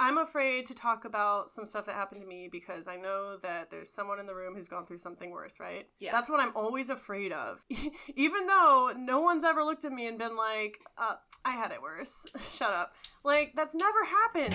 I'm afraid to talk about some stuff that happened to me because I know that there's someone in the room who's gone through something worse, right? Yeah. That's what I'm always afraid of. Even though no one's ever looked at me and been like, uh, I had it worse. Shut up. Like, that's never happened.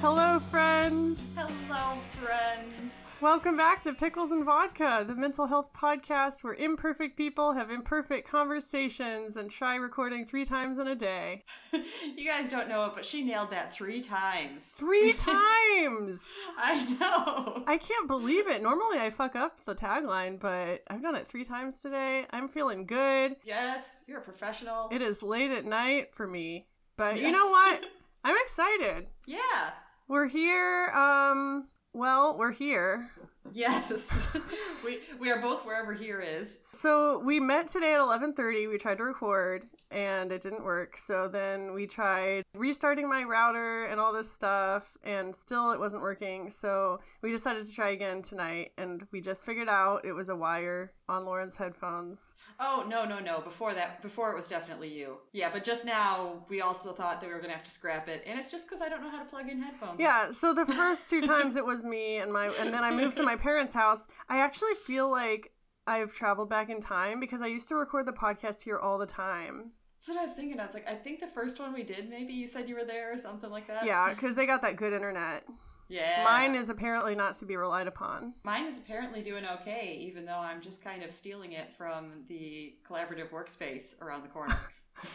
Hello, friends. Hello, friends. Welcome back to Pickles and Vodka, the mental health podcast where imperfect people have imperfect conversations and try recording three times in a day. You guys don't know it, but she nailed that three times. Three times! I know. I can't believe it. Normally I fuck up the tagline, but I've done it three times today. I'm feeling good. Yes, you're a professional. It is late at night for me, but you know what? I'm excited. yeah. We're here. Um, well, we're here. Yes. we we are both wherever here is. So we met today at 11:30. We tried to record and it didn't work. So then we tried restarting my router and all this stuff and still it wasn't working. So we decided to try again tonight and we just figured out it was a wire on Lauren's headphones. Oh no no no! Before that, before it was definitely you. Yeah, but just now we also thought that we were gonna have to scrap it, and it's just because I don't know how to plug in headphones. Yeah, so the first two times it was me and my and then I moved to my parents' house. I actually feel like I've traveled back in time because I used to record the podcast here all the time. That's what I was thinking. I was like, I think the first one we did, maybe you said you were there or something like that. Yeah, because they got that good internet. Yeah. Mine is apparently not to be relied upon. Mine is apparently doing okay, even though I'm just kind of stealing it from the collaborative workspace around the corner.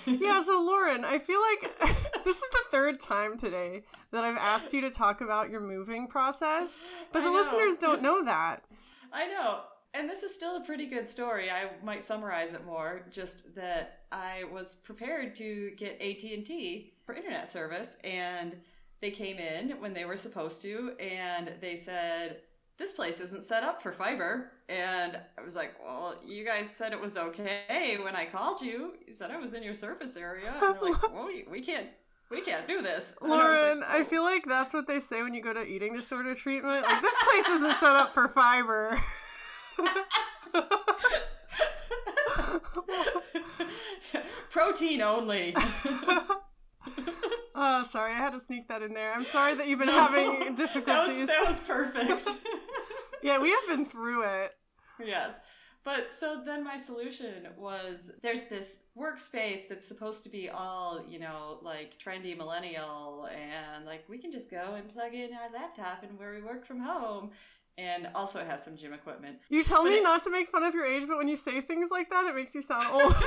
Yeah, so Lauren, I feel like this is the third time today that I've asked you to talk about your moving process, but the listeners don't know that. I know. And this is still a pretty good story. I might summarize it more, just that I was prepared to get AT&T for internet service and they came in when they were supposed to and they said this place isn't set up for fiber. And I was like, well, you guys said it was okay when I called you. You said I was in your service area. And they're like, well, we, we can't, we can't do this. And I like, Lauren, I oh. feel like that's what they say when you go to eating disorder treatment. Like, this place isn't set up for fiber. Protein only. Oh, sorry, I had to sneak that in there. I'm sorry that you've been having that difficulties. was that was perfect. Yeah, we have been through it. yes. But so then my solution was there's this workspace that's supposed to be all, you know, like trendy millennial and like we can just go and plug in our laptop and where we work from home and also it has some gym equipment. You tell But me it- not to make fun of your age, but when you say things like that, it makes you sound old.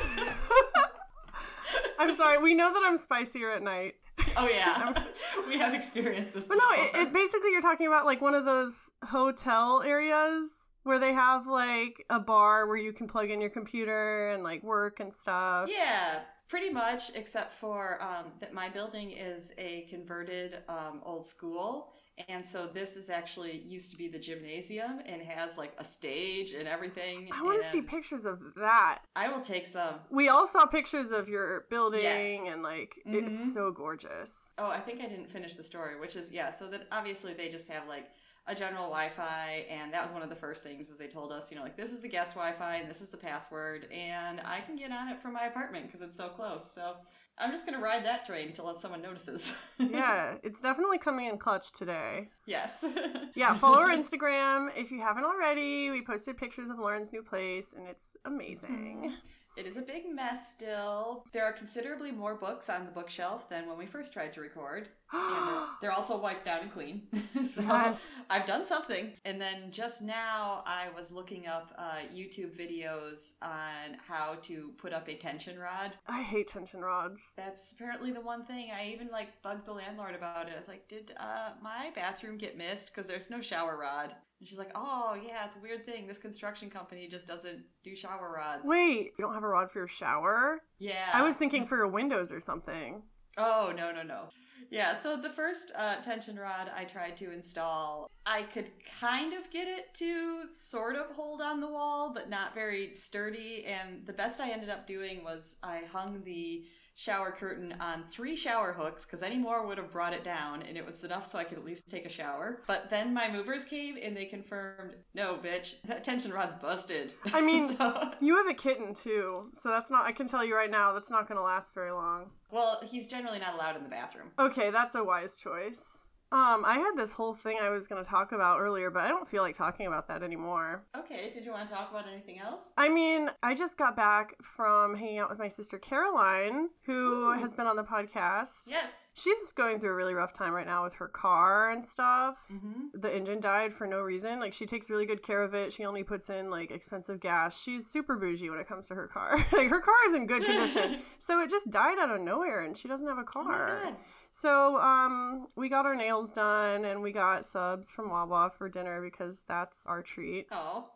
I'm sorry. We know that I'm spicier at night. Oh yeah. we have experienced this But before. no, it, it basically you're talking about like one of those hotel areas where they have like a bar where you can plug in your computer and like work and stuff. Yeah, pretty much, except for um, that my building is a converted um, old school. And so this is actually used to be the gymnasium and has like a stage and everything. I want to see pictures of that. I will take some. We all saw pictures of your building Yes. Mm-hmm. and like it's so gorgeous. Oh, I think I didn't finish the story, which is yeah. So that obviously they just have like a general Wi-Fi, and that was one of the first things is they told us, you know, like this is the guest Wi-Fi and this is the password, and I can get on it from my apartment because it's so close. So I'm just gonna ride that train until someone notices. Yeah, it's definitely coming in clutch today. yes. Yeah, follow our Instagram if you haven't already. We posted pictures of Lauren's new place and it's amazing. Mm-hmm. It is a big mess still. There are considerably more books on the bookshelf than when we first tried to record. and they're, they're also wiped down and clean. so Yes. I've done something. And then just now I was looking up uh, YouTube videos on how to put up a tension rod. I hate tension rods. That's apparently the one thing. I even like bugged the landlord about it. I was like, did uh, my bathroom get missed? Because there's no shower rod. And she's like, oh, yeah, it's a weird thing. This construction company just doesn't do shower rods. Wait, you don't have a rod for your shower? Yeah. I was thinking for your windows or something. Oh, no, no, no. Yeah, so the first uh, tension rod I tried to install, I could kind of get it to sort of hold on the wall, but not very sturdy. And the best I ended up doing was I hung the shower curtain on three shower hooks because any more would have brought it down and it was enough so I could at least take a shower. But then my movers came and they confirmed, no, bitch, that tension rod's busted. I mean, So- you have a kitten too, so that's not. I can tell you right now, that's not going to last very long. well, he's generally not allowed in the bathroom. Okay, that's a wise choice. Um, I had this whole thing I was going to talk about earlier, but I don't feel like talking about that anymore. Okay, did you want to talk about anything else? I mean, I just got back from hanging out with my sister Caroline, who Ooh. has been on the podcast. Yes. She's going through a really rough time right now with her car and stuff. Mm-hmm. The engine died for no reason. Like, she takes really good care of it. She only puts in, like, expensive gas. She's super bougie when it comes to her car. like, her car is in good condition. so it just died out of nowhere, and she doesn't have a Oh car. god. So, um, we got our nails done and we got subs from Wawa for dinner because that's our treat. Oh.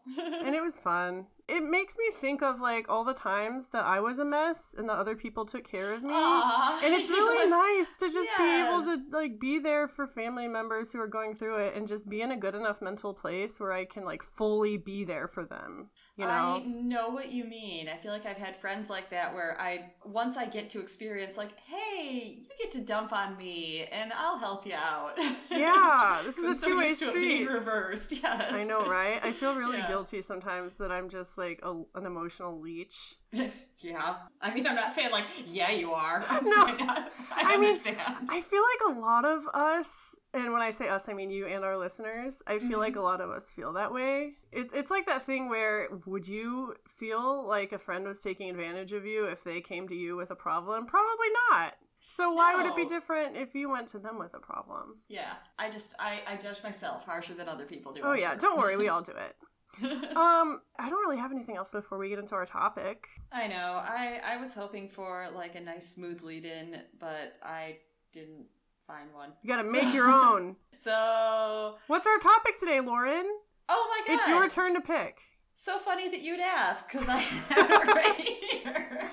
And it was fun. It makes me think of like all the times that I was a mess and the other people took care of me. Aw. And it's really nice to just be able to like be there for family members who are going through it and just be in a good enough mental place where I can like fully be there for them. You know? I know what you mean. I feel like I've had friends like that where I once I get to experience like, hey, you get to dump on me and I'll help you out. Yeah, this is a used to it being street. reversed. Yes, I know, right? I feel really Yeah. guilty sometimes that I'm just like a, an emotional leech. yeah, I mean, I'm not saying like, yeah, you are. I'm No. I, I, I mean, understand. I feel like a lot of us, and when I say us, I mean you and our listeners, I feel like mm-hmm. a lot of us feel that way. It, it's like that thing where would you feel like a friend was taking advantage of you if they came to you with a problem? Probably not. So why would it be different if you went to them with a problem? yeah, I just I, I judge myself harsher than other people do. Oh I'm yeah, sure. don't worry, we all do it. Um, I don't really have anything else before we get into our topic. I know. I I was hoping for like a nice smooth lead in, but I didn't find one. You gotta make your own. So, What's our topic today, Lauren? oh my god, It's your turn to pick. So funny that you'd ask because I have it right here.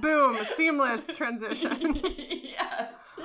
Boom, seamless transition. yes.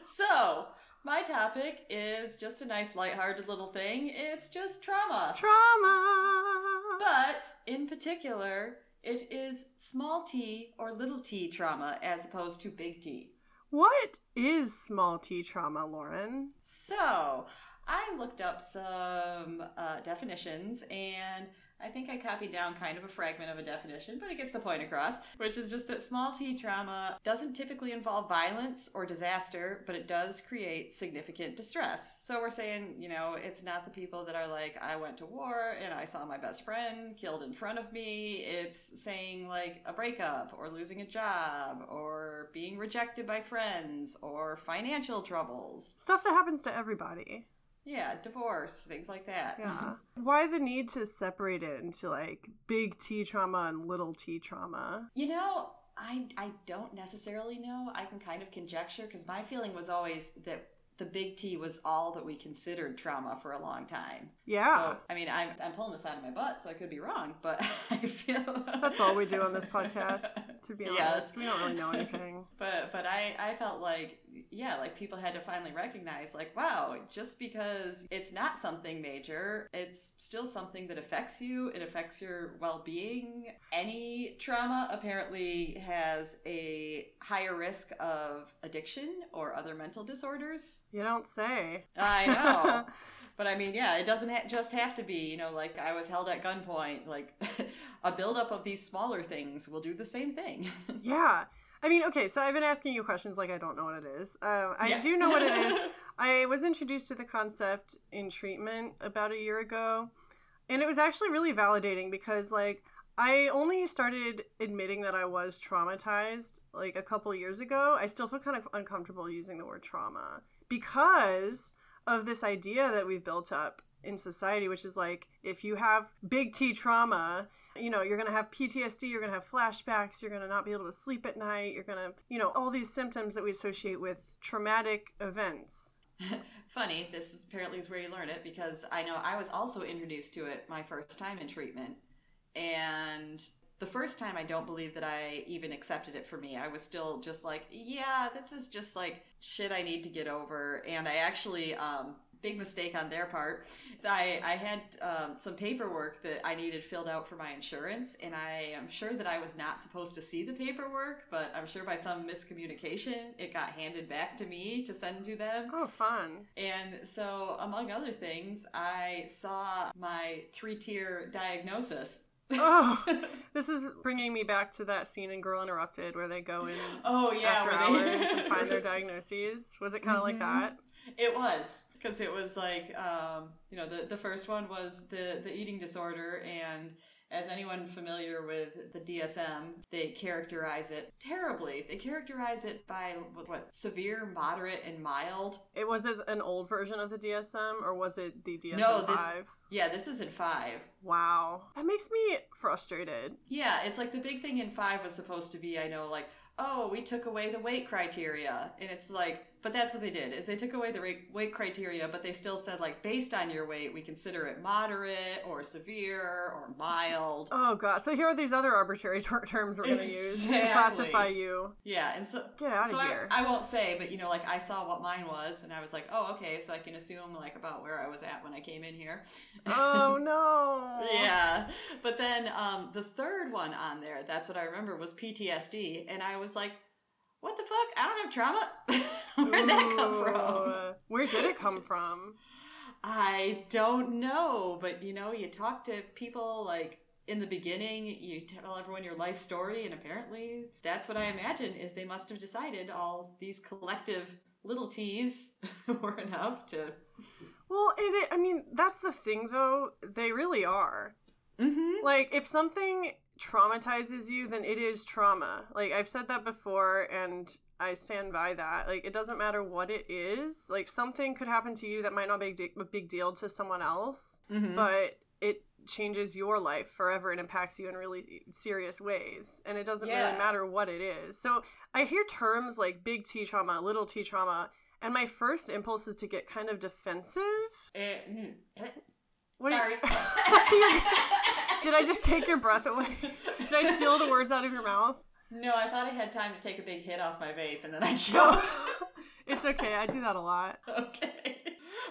So, my topic is just a nice, lighthearted little thing. It's just trauma. Trauma. But in particular, it is small t or little t trauma as opposed to big T. What is small t trauma, Lauren? So, I looked up some uh, definitions and I think I copied down kind of a fragment of a definition, but it gets the point across, which is just that small t trauma doesn't typically involve violence or disaster, but it does create significant distress. So we're saying, you know, it's not the people that are like, I went to war and I saw my best friend killed in front of me. It's saying like a breakup or losing a job or being rejected by friends or financial troubles. Stuff that happens to everybody. Yeah, divorce, things like that. Yeah. Mm-hmm. Why the need to separate it into like big T trauma and little T trauma? You know, I I don't necessarily know. I can kind of conjecture because my feeling was always that the big T was all that we considered trauma for a long time. Yeah. So, I mean, I'm, I'm pulling this out of my butt, so I could be wrong, but I feel That's all we do on this podcast, to be honest. Yes. We don't really know anything. But but I I felt like yeah, like people had to finally recognize like wow, just because it's not something major, it's still something that affects you. It affects your well-being. Any trauma apparently has a higher risk of addiction or other mental disorders. You don't say. I know. But I mean, yeah, it doesn't ha- just have to be, you know, like I was held at gunpoint. Like a buildup of these smaller things will do the same thing. Yeah. I mean, okay, so I've been asking you questions like I don't know what it is. Um, I Yeah. do know what it is. I was introduced to the concept in treatment about a year ago, and it was actually really validating because, like, I only started admitting that I was traumatized like a couple years ago. I still feel kind of uncomfortable using the word trauma because of this idea that we've built up in society, which is like if you have big T trauma, you know, you're going to have PTSD, you're going to have flashbacks, you're going to not be able to sleep at night, you're going to, you know, all these symptoms that we associate with traumatic events. Funny, this is apparently is where you learn it because I know I was also introduced to it my first time in treatment. And the first time I don't believe that I even accepted it for me. I was still just like, yeah, this is just like shit I need to get over. And I actually um big mistake on their part. I, I had um, some paperwork that I needed filled out for my insurance, and I am sure that I was not supposed to see the paperwork, but I'm sure by some miscommunication it got handed back to me to send to them. Oh, fun. And so, among other things, I saw my three tier diagnosis. Oh, this is bringing me back to that scene in Girl Interrupted where they go in oh yeah after where hours and find their diagnoses. Was it kind of like Mhm. that? It was because it was like um, you know the the first one was the the eating disorder and as anyone familiar with the DSM, they characterize it terribly. They characterize it by what, severe, moderate, and mild. It was it an old version of the DSM or was it the DSM No, this- five? Yeah, this is in five. Wow, that makes me frustrated. Yeah, it's like the big thing in five was supposed to be, I know, like, oh, we took away the weight criteria. And it's like, but that's what they did, is they took away the weight criteria, but they still said, like, based on your weight, we consider it moderate or severe or mild. Oh god, so here are these other arbitrary ter- terms we're gonna use to classify you. Yeah, and so Get out of so I, here. I won't say, but you know, like I saw what mine was, and I was like, oh, okay, so I can assume like about where I was at when I came in here. oh no. yeah, but then um, the third one on there, that's what I remember was PTSD, and I was like, what the fuck? I don't have trauma. Where'd that come from? Where did it come from? I don't know, but you know, you talk to people like in the beginning, you tell everyone your life story, and apparently that's what I imagine is they must have decided all these collective little T's were enough to. Well, it, I mean, that's the thing though. They really are. Mm-hmm. Like, if something traumatizes you, then it is trauma. Like, I've said that before, and I stand by that. Like, it doesn't matter what it is. Like, something could happen to you that might not be a di- big deal to someone else, Mm-hmm. but it changes your life forever and impacts you in really serious ways. And it doesn't Yeah. really matter what it is. So, I hear terms like big T trauma, little T trauma, and my first impulse is to get kind of defensive. Mm. What do you- Sorry. Did I just take your breath away? Did I steal the words out of your mouth? No, I thought I had time to take a big hit off my vape, and then I choked. it's okay. I do that a lot. okay,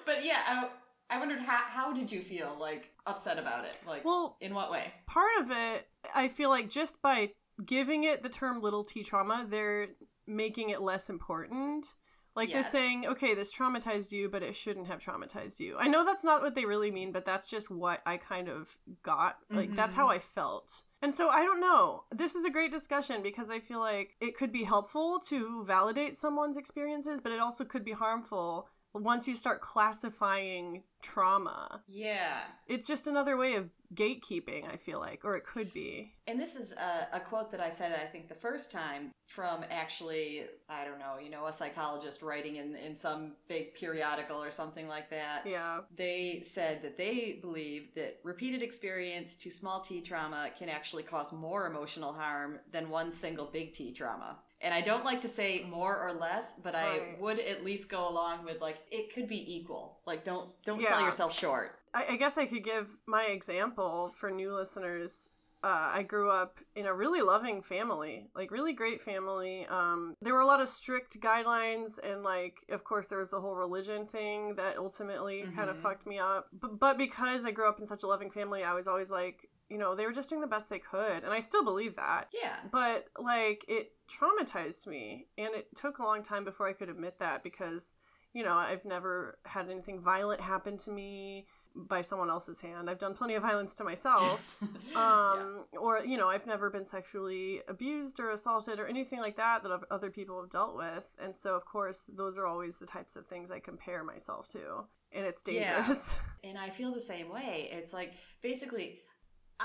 but yeah, I, I wondered how how did you feel like upset about it? Like, Well, in what way? part of it, I feel like just by giving it the term little t trauma, they're making it less important. Like Yes. they're saying, okay, this traumatized you, but it shouldn't have traumatized you. I know that's not what they really mean, but that's just what I kind of got. Like that's Mhm. how I felt. And so I don't know. This is a great discussion because I feel like it could be helpful to validate someone's experiences, but it also could be harmful once you start classifying trauma. Yeah. It's just another way of gatekeeping, I feel like, or it could be. And this is a, a quote that I said, I think, the first time from actually, I don't know, you know, a psychologist writing in, in some big periodical or something like that. Yeah. They said that they believe that repeated experience to small t trauma can actually cause more emotional harm than one single big T trauma. And I don't like to say more or less, but I would at least go along with like it could be equal. Like don't don't sell yourself short. I, I guess I could give my example for new listeners. Uh, I grew up in a really loving family, like really great family. Um, there were a lot of strict guidelines, and like, of course, there was the whole religion thing that ultimately kind of fucked me up. But, but because I grew up in such a loving family, I was always like, you know, they were just doing the best they could, and I still believe that. Yeah. But like, it traumatized me, and it took a long time before I could admit that because, you know, I've never had anything violent happen to me by someone else's hand. I've done plenty of violence to myself. Um, or, you know, I've never been sexually abused or assaulted or anything like that that other people have dealt with. And so, of course, those are always the types of things I compare myself to. And it's Yeah. dangerous. And I feel the same way. It's like basically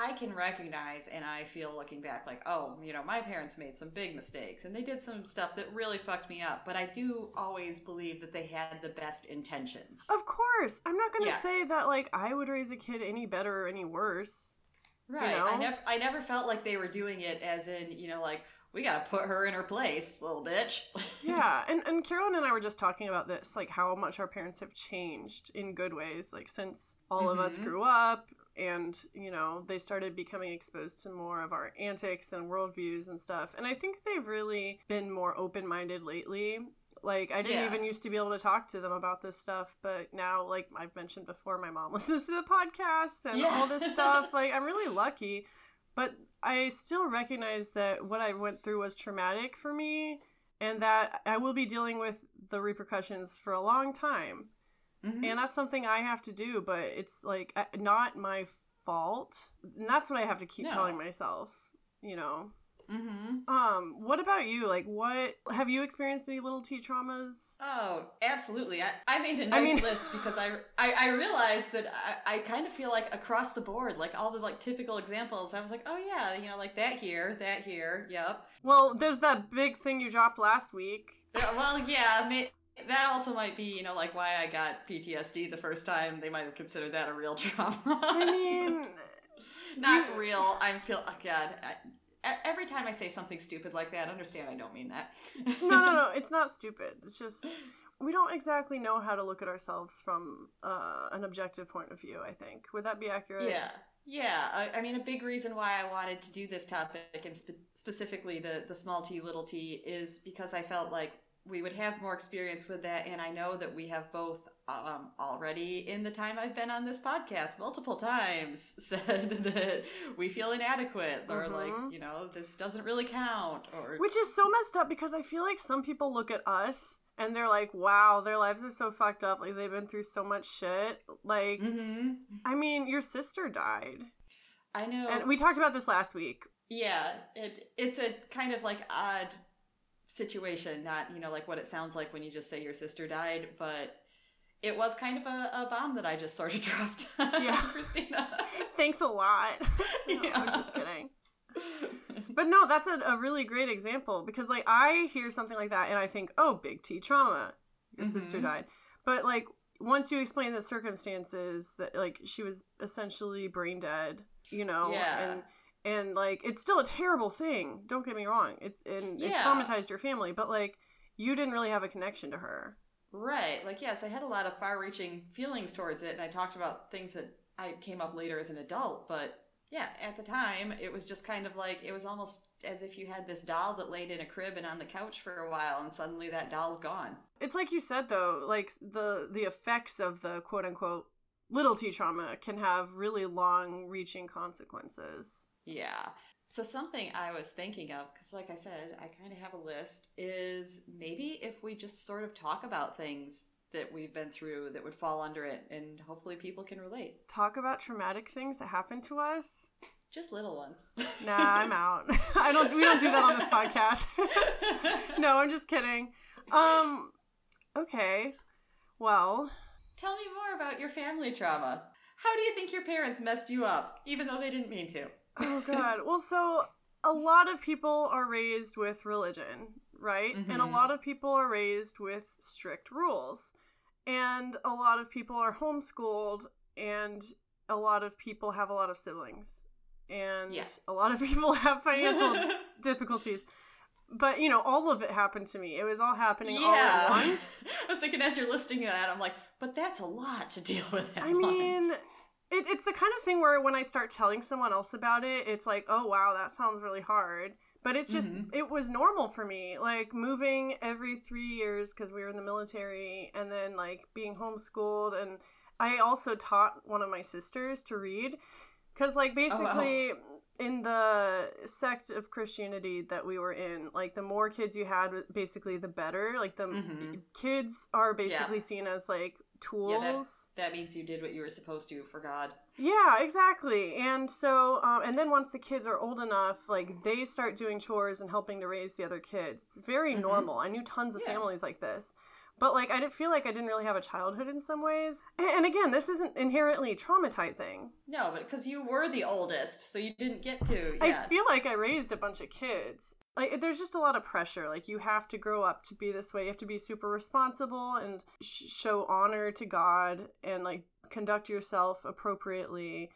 I can recognize and I feel looking back like, oh, you know, my parents made some big mistakes and they did some stuff that really fucked me up, but I do always believe that they had the best intentions. of course. I'm not going to Yeah. say that, like, I would raise a kid any better or any worse. right. know? I never I never felt like they were doing it as in, you know, like we got to put her in her place, little bitch. yeah and, and carolyn and i were just talking about this like how much our parents have changed in good ways like since all of us Mhm. grew up and you know they started becoming exposed to more of our antics and worldviews and stuff and i think they've really been more open-minded lately Like I didn't Yeah. even used to be able to talk to them about this stuff, but now, like I've mentioned before, my mom listens to the podcast and Yeah. all this stuff. Like I'm really lucky, but I still recognize that what I went through was traumatic for me, and that I will be dealing with the repercussions for a long time. Mhm. and that's something I have to do. But it's like uh, not my fault, and that's what I have to keep No. telling myself. You know. Mhm. Um. What about you? Like, what have you experienced any little T traumas? Oh, absolutely. I, I made a nice mean- list because I, I, I realized that I, I kind of feel like across the board, like all the like typical examples, I was like, oh yeah, you know, like that here, that here, yep. Well, there's that big thing you dropped last week. Yeah, well, yeah, that also might be, you know, like why I got PTSD the first time. They might have considered that a real trauma. I mean, not real. I feel, oh God. I, every time I say something stupid like that, understand I don't mean that. no, no, no. It's not stupid. It's just we don't exactly know how to look at ourselves from uh, an objective point of view. I think would that be accurate? Yeah. Yeah, I, I mean, a big reason why I wanted to do this topic and spe- specifically the the small t little t is because I felt like we would have more experience with that, and I know that we have both um, already in the time I've been on this podcast multiple times said that we feel inadequate or Mhm. like you know this doesn't really count or Which is so messed up because I feel like some people look at us and they're like, wow, their lives are so fucked up. Like, they've been through so much shit. Like, hmm I mean, your sister died. I know And we talked about this last week. Yeah, it it's a kind of like odd situation, not you know like what it sounds like when you just say your sister died, but it was kind of a, a bomb that I just sort of dropped. Yeah. Christina. Thanks a lot. No, Yeah. I'm just kidding. But no, that's a, a really great example because, like, I hear something like that and I think, oh, big T trauma. Your sister Mhm. died. But, like, once you explain the circumstances that, like, she was essentially brain dead, you know, Yeah. and and like it's still a terrible thing. Don't get me wrong. It and it Yeah. traumatized your family, but like you didn't really have a connection to her. Right. Like, yes, I had a lot of far reaching feelings towards it, and I talked about things that I came up later as an adult, but yeah, at the time, it was just kind of like, it was almost as if you had this doll that laid in a crib and on the couch for a while, and suddenly that doll's gone. It's like you said though, like the the effects of the quote unquote little T trauma can have really long reaching consequences. Yeah. So something I was thinking of, because like I said, I kind of have a list, is maybe if we just sort of talk about things that we've been through that would fall under it, and hopefully people can relate. Talk about traumatic things that happened to us. Just little ones. Nah, I'm out. I don't we don't do that on this podcast. no, I'm just kidding. Um okay. Well, Tell me more about your family trauma. How do you think your parents messed you up, even though they didn't mean to? Oh god. Well, so a lot of people are raised with religion, right? And a Mhm. lot of people are raised with strict rules. And a lot of people are homeschooled and a lot of people have a lot of siblings. And Yeah. a lot of people have financial difficulties. But you know, all of it happened to me. It was all happening all at once. I was thinking as you're listing that, I'm like, but that's a lot to deal with I mean, once. It, it's the kind of thing where when I start telling someone else about it, it's like, oh wow, that sounds really hard. But it's just, Mhm. it was normal for me. Like moving every three years because we were in the military, and then like being homeschooled. And I also taught one of my sisters to read. Because, like, Oh, wow. basically, in the sect of Christianity that we were in, like, the more kids you had, basically, the better. Like, the Mhm. kids are basically seen as, like, tools. Yeah, that, that means you did what you were supposed to for God. Yeah, exactly. And so, um, and then once the kids are old enough, like they start doing chores and helping to raise the other kids. It's very Mhm. normal. I knew tons of Yeah. families like this. But like, I didn't feel like I didn't really have a childhood in some ways. And, again, this isn't inherently traumatizing. No, but because you were the oldest, so you didn't get to. I feel like I raised a bunch of kids. Like, there's just a lot of pressure. Like, you have to grow up to be this way. You have to be super responsible and sh- show honor to God and like conduct yourself appropriately.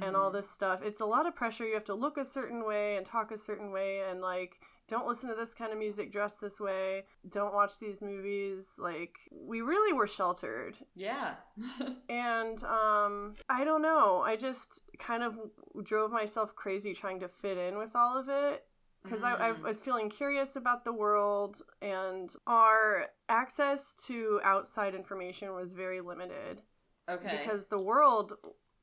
and all Mhm. this stuff. It's a lot of pressure. You have to look a certain way and talk a certain way and like don't listen to this kind of music, dress this way, don't watch these movies. Like we really were sheltered. Yeah. And um I don't know. I just kind of drove myself crazy trying to fit in with all of it. because I, I Mm. was feeling curious about the world, and our access to outside information was very limited Okay. because the world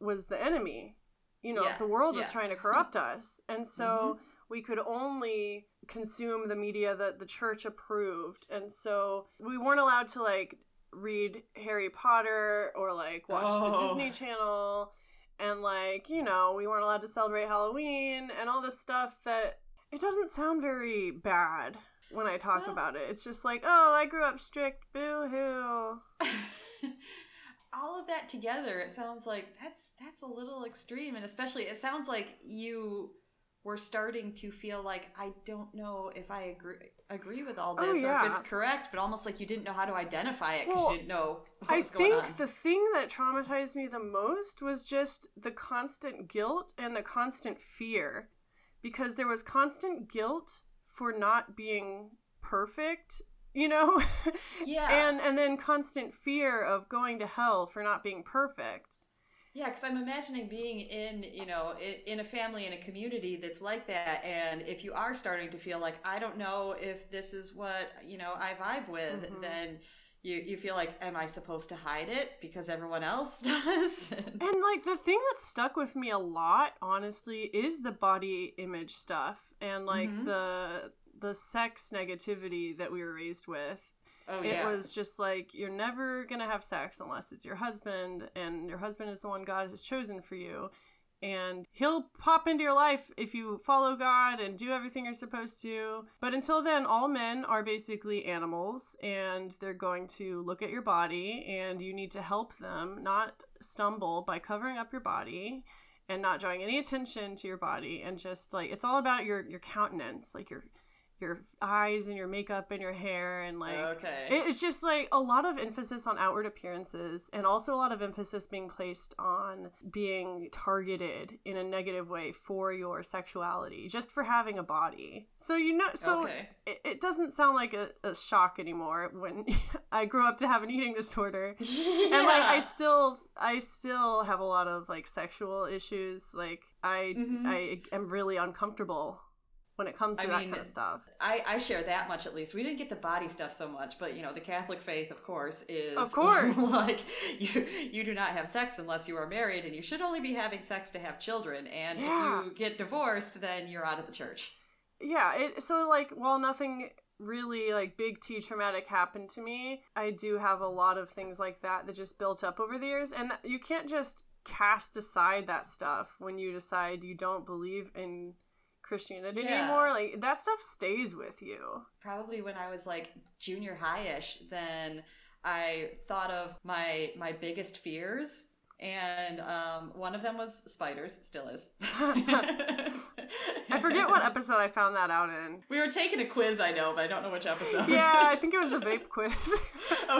was the enemy. You know, Yeah, the world was trying to corrupt us, and so we could only consume the media that the church approved, and so we weren't allowed to like read Harry Potter or like watch the Oh. Disney Channel, and like you know we weren't allowed to celebrate Halloween and all this stuff that it doesn't sound very bad when I talk Well- about it. It's just like, oh, I grew up strict, boo hoo. all of that together it sounds like that's that's a little extreme and especially it sounds like you were starting to feel like i don't know if i agree agree with all Oh, this or if it's correct but almost like you didn't know how to identify it because Well, you didn't know what I was going think the thing that traumatized me the most was just the constant guilt and the constant fear. Because there was constant guilt for not being perfect, you know? yeah and and then constant fear of going to hell for not being perfect. Yeah, because I'm imagining being in, you know, in, a family, in a community that's like that. And if you are starting to feel like, I don't know if this is what, you know, I vibe with, Mhm. then you, you feel like, am I supposed to hide it because everyone else does? And like the thing that stuck with me a lot, honestly, is the body image stuff and like Mhm. the the sex negativity that we were raised with. Oh, it yeah. was just like you're never gonna have sex unless it's your husband and your husband is the one god has chosen for you and he'll pop into your life if you follow god and do everything you're supposed to but until then all men are basically animals and they're going to look at your body and you need to help them not stumble by covering up your body and not drawing any attention to your body and just like it's all about your your countenance like your your eyes and your makeup and your hair and like okay. It's just like a lot of emphasis on outward appearances and also a lot of emphasis being placed on being targeted in a negative way for your sexuality, just for having a body. So, you know, so okay. it, it doesn't sound like a, a shock anymore when I grew up to have an eating disorder. And like I still I still have a lot of like sexual issues. Like I Mhm. I am really uncomfortable when it comes to I that mean, kind of stuff. I, I share that much at least. We didn't get the body stuff so much, but you know, the Catholic faith, of course, is Of course. like you you do not have sex unless you are married, and you should only be having sex to have children. And Yeah. if you get divorced, then you're out of the church. yeah it so like while nothing really like big t traumatic happened to me i do have a lot of things like that that just built up over the years and you can't just cast aside that stuff when you decide you don't believe in christianity Yeah. anymore like that stuff stays with you Probably when I was like junior high-ish, then I thought of my my biggest fears. And um, one of them was spiders, still is. i forget what episode i found that out in We were taking a quiz, I know, but I don't know which episode. yeah i think it was the vape quiz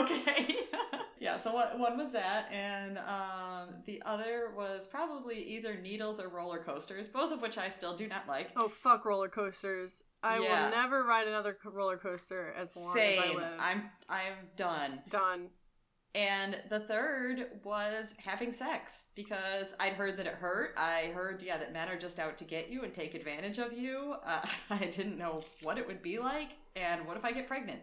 okay. yeah, so one, one was that, and um, the other was probably either needles or roller coasters, both of which I still do not like. oh fuck roller coasters i Yeah. will never ride another roller coaster as long as i Same. live I'm I'm done. done And the third was having sex because I'd heard that it hurt. I heard, yeah, that men are just out to get you and take advantage of you. Uh, I didn't know what it would be like, and what if I get pregnant?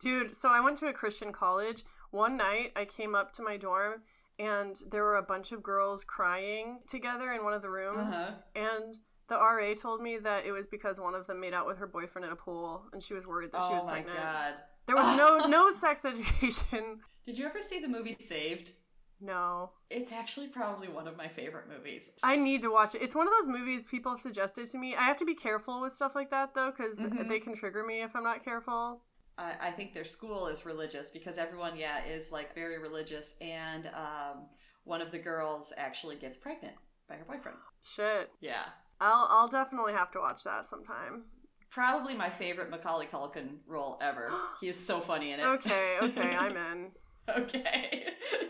Dude, so I went to a Christian college. One night I came up to my dorm and there were a bunch of girls crying together in one of the rooms. Uh-huh. And the RA told me that it was because one of them made out with her boyfriend at a pool and she was worried that she Oh was my pregnant. god! There was no no sex education. Did you ever see the movie Saved? No. It's actually probably one of my favorite movies. I need to watch it. It's one of those movies people have suggested to me. I have to be careful with stuff like that though because Mhm. they can trigger me if I'm not careful. I, I think their school is religious because everyone, yeah, is like very religious, and um, one of the girls actually gets pregnant by her boyfriend. Shit. Yeah, I'll I'll definitely have to watch that sometime. probably my favorite Macaulay Culkin role ever. He is so funny in it. Okay, okay, I'm in. okay.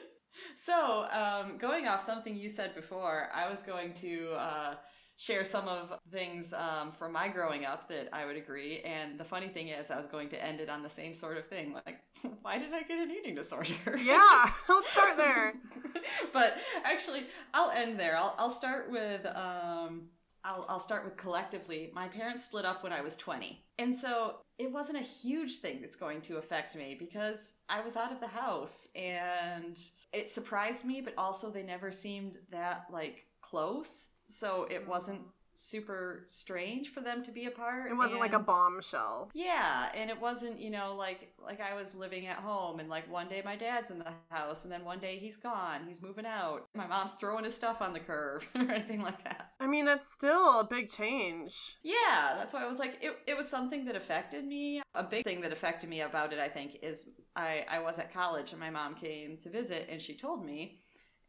so, um, going off something you said before, I was going to uh, share some of things um, from my growing up that I would agree. And the funny thing is, I was going to end it on the same sort of thing. Like, why did I get an eating disorder? Yeah, let's start there. but actually, I'll end there. I'll, I'll start with um, I'll, I'll start with collectively. My parents split up when I was 20. And so it wasn't a huge thing that's going to affect me because I was out of the house and it surprised me, but also they never seemed that like close. So it wasn't super strange for them to be apart. It wasn't like a bombshell. yeah, and it wasn't, you know, like like I was living at home and like one day my dad's in the house and then one day he's gone, he's moving out. My mom's throwing his stuff on the curb or anything like that. I mean, that's still a big change. Yeah, that's why I was like it it was something that affected me. A big thing that affected me about it I think is I I was at college and my mom came to visit and she told me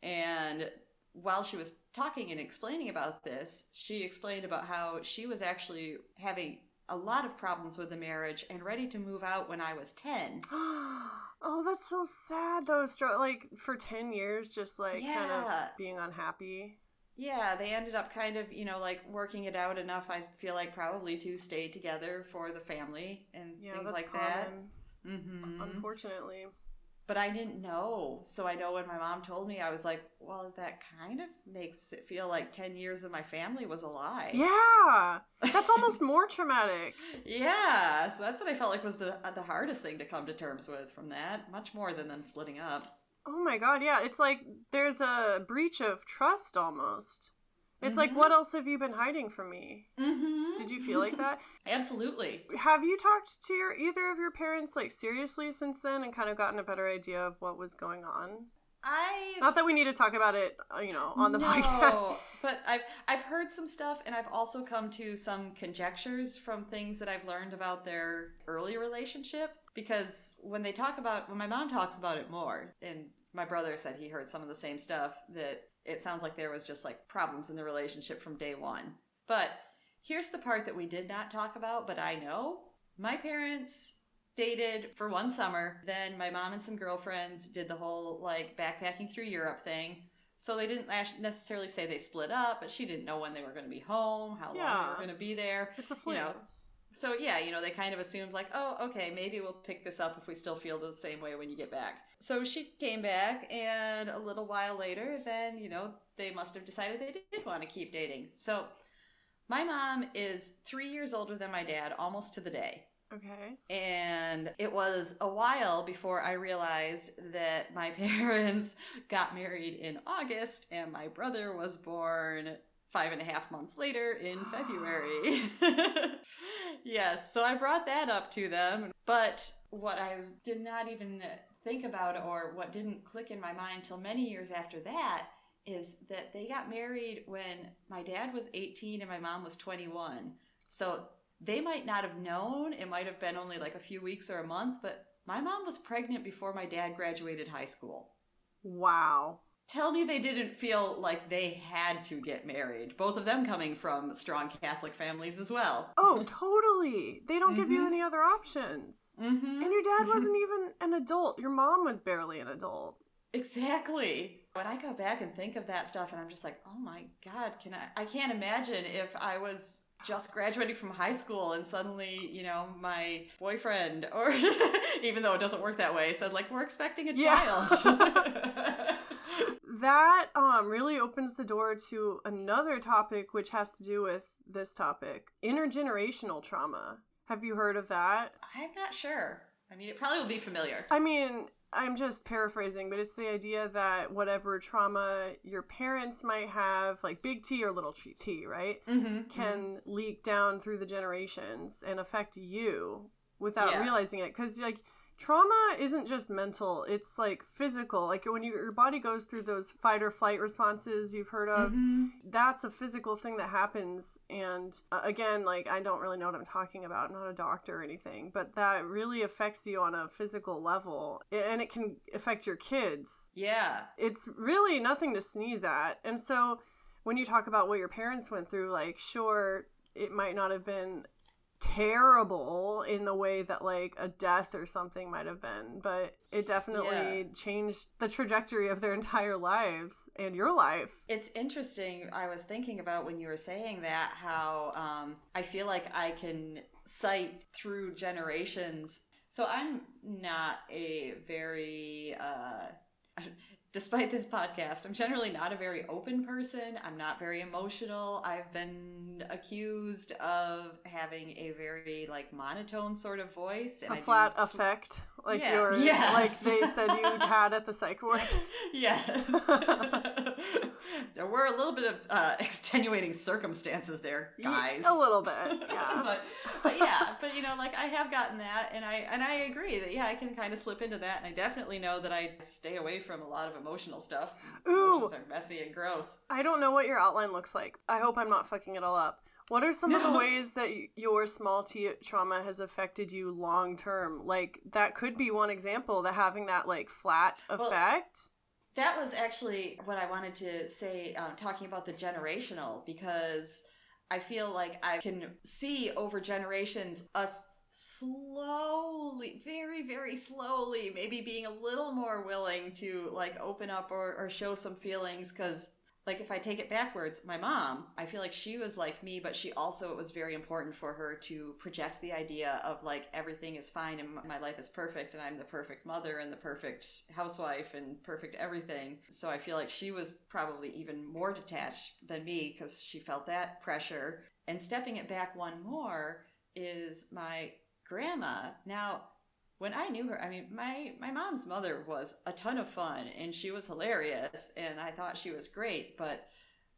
and while she was talking and explaining about this, she explained about how she was actually having a lot of problems with the marriage and ready to move out when I was 10. oh, that's so sad though. Stro- like for 10 years, just like kind of being unhappy. Yeah, they ended up kind of, you know, like working it out enough, I feel like, probably to stay together for the family and Yeah, things that's like common, that. hmm unfortunately. But I didn't know. So I know when my mom told me, I was like, well, that kind of makes it feel like 10 years of my family was a lie. Yeah, that's almost more traumatic. Yeah, so that's what I felt like was the the hardest thing to come to terms with from that, much more than them splitting up. Oh my god, yeah, it's like there's a breach of trust almost. It's like, Mhm. what else have you been hiding from me? Mm-hmm. Did you feel like that? Absolutely. have you talked to your either of your parents like seriously since then and kind of gotten a better idea of what was going on? I Not that we need to talk about it, uh, you know, on the no, podcast. but I've I've heard some stuff, and I've also come to some conjectures from things that I've learned about their early relationship. Because when they talk about when my mom talks about it more, and my brother said he heard some of the same stuff that it sounds like there was just like problems in the relationship from day one. But here's the part that we did not talk about, but I know my parents dated for one summer. Then my mom and some girlfriends did the whole like backpacking through Europe thing. So they didn't necessarily say they split up, but she didn't know when they were going to be home, how long they were going to be there. It's a You fling. know, so yeah, you know, they kind of assumed like, oh, okay, maybe we'll pick this up if we still feel the same way when you get back. So she came back, and a little while later, then you know, they must have decided they did want to keep dating. So my mom is three years older than my dad, almost to the day. Okay. And it was a while before I realized that my parents got married in August and my brother was born five and a half months later in February. yes, so I brought that up to them. But what I did not even think about or what didn't click in my mind till many years after that is that they got married when my dad was 18 and my mom was 21. So they might not have known. It might have been only like a few weeks or a month, but my mom was pregnant before my dad graduated high school. Wow. Tell me they didn't feel like they had to get married. Both of them coming from strong Catholic families as well. Oh, totally. They don't give you Mhm. any other options. Mm-hmm. And your dad wasn't even an adult. Your mom was barely an adult. Exactly. When I go back and think of that stuff, and I'm just like, oh my god, can I? I can't imagine if I was just graduating from high school and suddenly, you know, my boyfriend, or even though it doesn't work that way, said like, we're expecting a Yeah. child. That um really opens the door to another topic which has to do with this topic. Intergenerational trauma. Have you heard of that? I'm not sure. I mean, it probably will be familiar. I mean, I'm just paraphrasing, but it's the idea that whatever trauma your parents might have, like big T or little t, t right, Mm-hmm. can leak down through the generations and affect you without Yeah. realizing it. Because, like, trauma isn't just mental, it's like physical. Like, when you, your body goes through those fight or flight responses you've heard of, Mm-hmm. that's a physical thing that happens and uh, again like i don't really know what i'm talking about I'm not a doctor or anything but that really affects you on a physical level and it can affect your kids Yeah. it's really nothing to sneeze at and so when you talk about what your parents went through like sure it might not have been terrible in the way that like a death or something might have been but it definitely Yeah. changed the trajectory of their entire lives and your life It's interesting. I was thinking about when you were saying that how um, I feel like I can cite through generations. So I'm not a very uh, despite this podcast, I'm generally not a very open person. I'm not very emotional. I've been accused of having a very like monotone sort of voice. And a I flat sl- affect, like yeah. yours, yes. like they said you had at the psych ward. yes. there were a little bit of uh, extenuating circumstances there, guys. A little bit, yeah. but, but yeah, but you know, like I have gotten that, and I and I agree that yeah, I can kind of slip into that, and I definitely know that I stay away from a lot of emotional stuff. Ooh, Emotions are messy and gross. I don't know what your outline looks like. I hope I'm not fucking it all up. What are some no. of the ways that your small t trauma has affected you long term? Like that could be one example that having that like flat affect. Well, that was actually what I wanted to say, um, talking about the generational, because I feel like I can see over generations us slowly, very, very slowly, maybe being a little more willing to like open up or, or show some feelings because like if I take it backwards, my mom, I feel like she was like me, but she also it was very important for her to project the idea of like everything is fine and my life is perfect and I'm the perfect mother and the perfect housewife and perfect everything. So I feel like she was probably even more detached than me because she felt that pressure. And stepping it back one more is my grandma. Now, when I knew her, I mean, my, my mom's mother was a ton of fun and she was hilarious and I thought she was great. But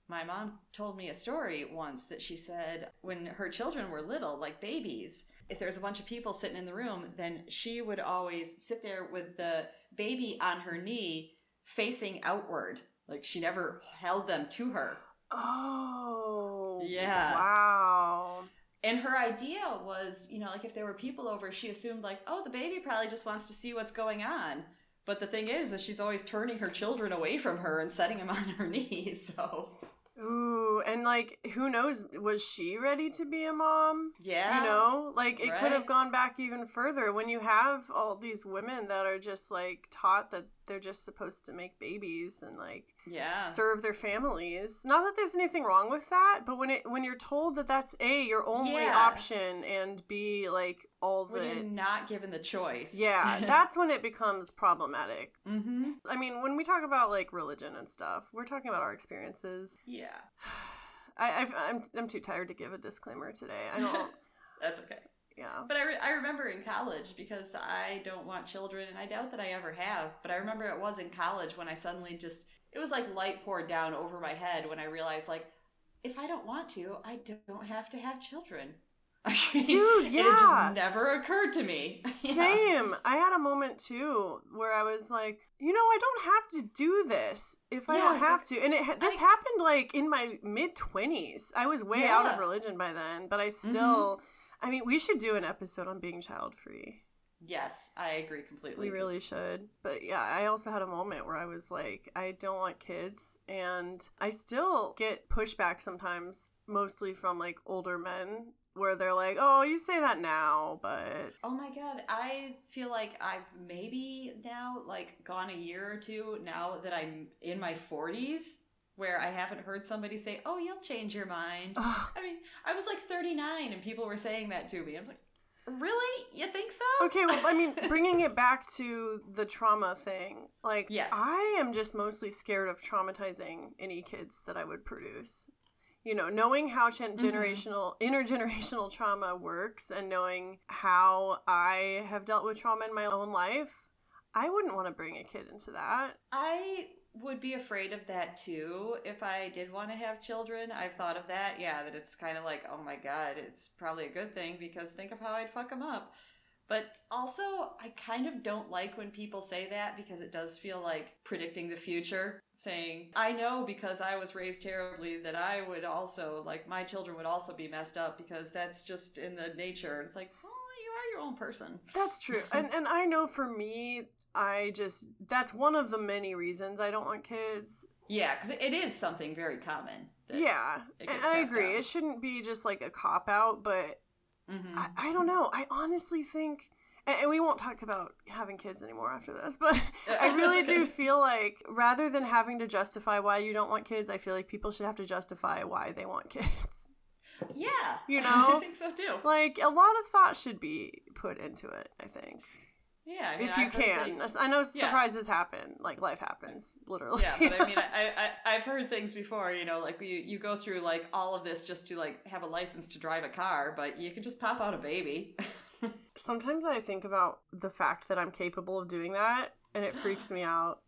my mom told me a story once that she said when her children were little, like babies, if there's a bunch of people sitting in the room, then she would always sit there with the baby on her knee facing outward. Like she never held them to her. Oh. Yeah. Wow. And her idea was, you know, like if there were people over, she assumed like, oh, the baby probably just wants to see what's going on. But the thing is, is she's always turning her children away from her and setting them on her knees. So. Ooh, and like, who knows? Was she ready to be a mom? Yeah. You know, like it right. could have gone back even further when you have all these women that are just like taught that they're just supposed to make babies and like yeah serve their families not that there's anything wrong with that but when it when you're told that that's a your only yeah. option and b like all the when you're not given the choice yeah that's when it becomes problematic mm-hmm. i mean when we talk about like religion and stuff we're talking about our experiences yeah I, I've, I'm, I'm too tired to give a disclaimer today i don't that's okay yeah. But I, re- I remember in college because I don't want children and I doubt that I ever have. But I remember it was in college when I suddenly just, it was like light poured down over my head when I realized, like, if I don't want to, I don't have to have children. Dude, yeah. it just never occurred to me. yeah. Same. I had a moment too where I was like, you know, I don't have to do this if I yeah, don't have to. And it this I, happened like in my mid 20s. I was way yeah. out of religion by then, but I still mm-hmm I mean, we should do an episode on being child free. Yes, I agree completely. We really should. But yeah, I also had a moment where I was like, I don't want kids. And I still get pushback sometimes, mostly from like older men, where they're like, oh, you say that now, but. Oh my God. I feel like I've maybe now like gone a year or two now that I'm in my 40s where I haven't heard somebody say, "Oh, you'll change your mind." I mean, I was like 39 and people were saying that to me. I'm like, "Really? You think so?" Okay, well, I mean, bringing it back to the trauma thing. Like, yes. I am just mostly scared of traumatizing any kids that I would produce. You know, knowing how mm-hmm. generational, mm-hmm. intergenerational trauma works and knowing how I have dealt with trauma in my own life, I wouldn't want to bring a kid into that. I would be afraid of that too if I did want to have children. I've thought of that. Yeah, that it's kind of like, oh my god, it's probably a good thing because think of how I'd fuck them up. But also, I kind of don't like when people say that because it does feel like predicting the future. Saying, I know because I was raised terribly that I would also, like, my children would also be messed up because that's just in the nature. It's like, oh, you are your own person. That's true. and, and I know for me, I just that's one of the many reasons I don't want kids. Yeah, because it is something very common. Yeah, and I agree. It shouldn't be just like a cop out, but mm-hmm. I, I, don't know. I honestly think, and, and, we won't talk about having kids anymore after this, but I really do feel like rather than having to justify why you don't want kids, I feel like people should have to justify why they want kids. Yeah, you know, I think so too. Like a lot of thought should be put into it. I think. Yeah, I mean, if you I've can. things- I know Yeah. surprises happen. Like life happens, literally. yeah, but I mean, I, I, I've heard things before, you know, like you, you go through like all of this just to like have a license to drive a car, but you can just pop out a baby. Sometimes I think about the fact that I'm capable of doing that, and it freaks me out.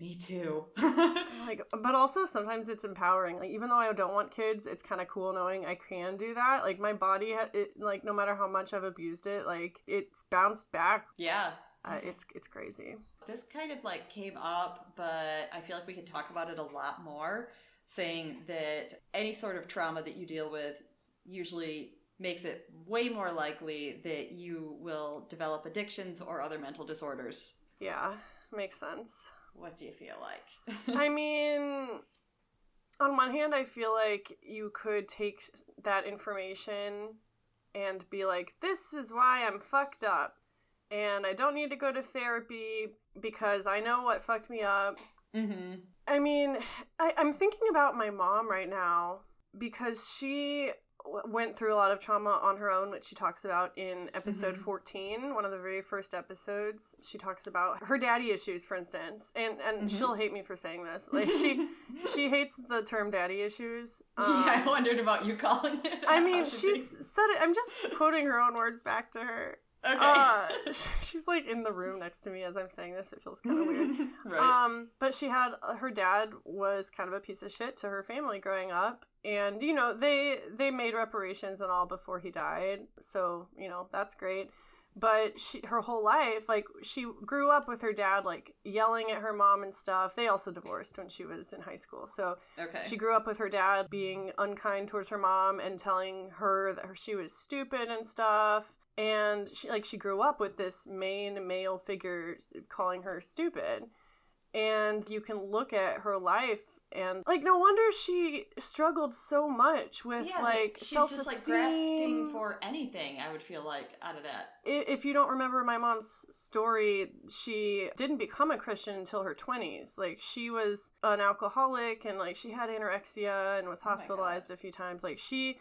Me too. Like, but also sometimes it's empowering. Like, even though I don't want kids, it's kind of cool knowing I can do that. Like, my body, ha- it, like, no matter how much I've abused it, like, it's bounced back. yeah. Uh, it's it's crazy. This kind of like came up, but I feel like we could talk about it a lot more, saying that any sort of trauma that you deal with usually makes it way more likely that you will develop addictions or other mental disorders. Yeah, makes sense. What do you feel like? I mean, on one hand, I feel like you could take that information and be like, this is why I'm fucked up. And I don't need to go to therapy because I know what fucked me up. mm-hmm. I mean, I, I'm thinking about my mom right now because she w- went through a lot of trauma on her own, which she talks about in episode Mhm. 14, one of the very first episodes. She talks about her daddy issues, for instance, and and Mhm. she'll hate me for saying this. Like she she hates the term daddy issues. Um, yeah, I wondered about you calling it. I mean, she's said it. I'm just quoting her own words back to her. Okay. Uh, she's like in the room next to me as I'm saying this. It feels kind of weird. right. Um, but she had her dad was kind of a piece of shit to her family growing up, and you know they they made reparations and all before he died, so you know that's great. But she her whole life, like she grew up with her dad like yelling at her mom and stuff. They also divorced when she was in high school, so okay. she grew up with her dad being unkind towards her mom and telling her that she was stupid and stuff. And she like she grew up with this main male figure calling her stupid. And you can look at her life and like no wonder she struggled so much with yeah, like she's just like grasping for anything. I would feel like out of that. If you don't remember my mom's story, she didn't become a Christian until her 20s. Like, she was an alcoholic and, like, she had anorexia and was Oh hospitalized a few times. Like, she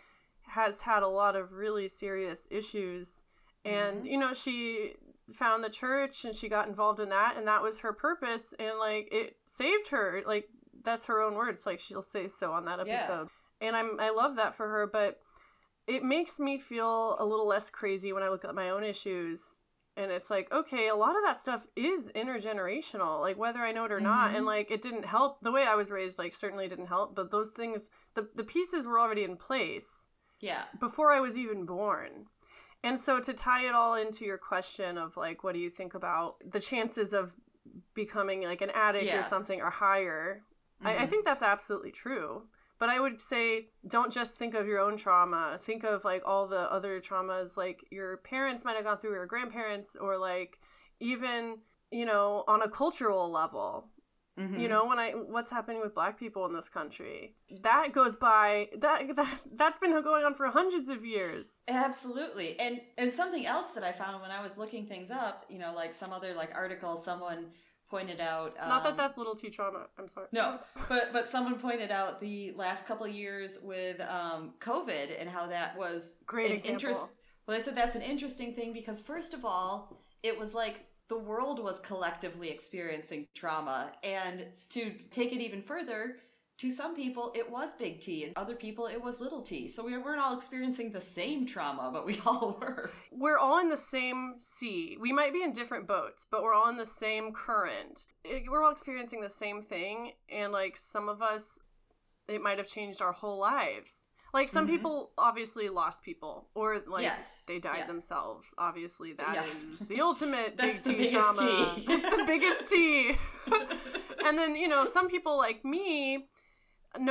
has had a lot of really serious issues. And, Mhm. you know, she found the church and she got involved in that, and that was her purpose. And, like, it saved her. Like, that's her own words. Like, she'll say so on that Yeah. episode. And I'm, I love that for her, but it makes me feel a little less crazy when I look at my own issues. And it's like, okay, a lot of that stuff is intergenerational, like whether I know it or not. Mhm. And like, it didn't help. The way I was raised, like, certainly didn't help. But those things, the, the pieces were already in place Yeah. before I was even born. And so to tie it all into your question of like, what do you think about the chances of becoming like an addict or Yeah. something something are higher? I, I Mhm. think that's absolutely true. But I would say don't just think of your own trauma. Think of like all the other traumas like your parents might have gone through or your grandparents or like even, you know, on a cultural level. Mhm. You know, when I what's happening with black people in this country. That goes by that that that's been going on for hundreds of years. Absolutely. And and something else that I found when I was looking things up, you know, like some other like article someone pointed out um, Not that that's little T trauma. I'm sorry. No, but but someone pointed out the last couple of years with um, COVID and how that was Great an example. Well, they said that's an interesting thing because first of all, it was like the world was collectively experiencing trauma, and to take it even further, to some people it was big T, and other people it was little T. So we weren't all experiencing the same trauma, but we all were. We're all in the same sea. We might be in different boats, but we're all in the same current. It- We're all experiencing the same thing, and like some of us, it might have changed our whole lives. Like some Mhm. people obviously lost people, or like Yes. they died Yeah. themselves. Obviously, that is Yeah. the ultimate That's big the T biggest trauma. T. It's the biggest T. and then you know some people like me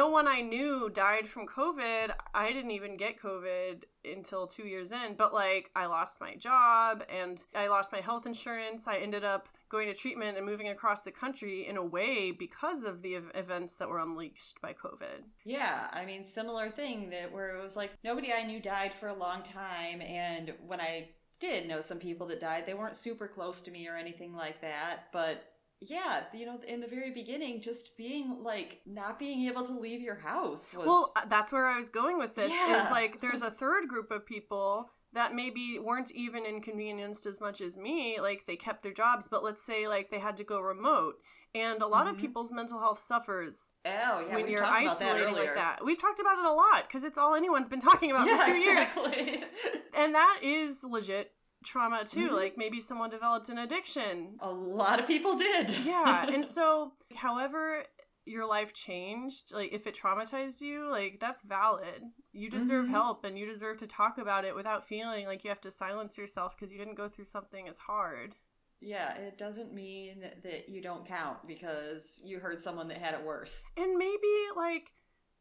no one i knew died from covid i didn't even get covid until two years in but like i lost my job and i lost my health insurance i ended up going to treatment and moving across the country in a way because of the ev- events that were unleashed by covid Yeah, I mean, similar thing that where it was like nobody I knew died for a long time, and when I did know some people that died, they weren't super close to me or anything like that, but yeah, you know, in the very beginning, just being like not being able to leave your house was. Well, uh, that's where I was going with this. Yeah. Is like there's a third group of people that maybe weren't even inconvenienced as much as me. Like they kept their jobs, but let's say like they had to go remote. And a lot of Mhm. people's mental health suffers oh, yeah, when you're talked about that earlier. like that. We've talked about it a lot because it's all anyone's been talking about yeah, for two years. And that is legit trauma too. Mhm. Like maybe someone developed an addiction. a lot of people did. Yeah. And so, however your life changed, like if it traumatized you, like that's valid. You deserve Mhm. help and you deserve to talk about it without feeling like you have to silence yourself because you didn't go through something as hard. yeah, it doesn't mean that you don't count because you heard someone that had it worse. And maybe like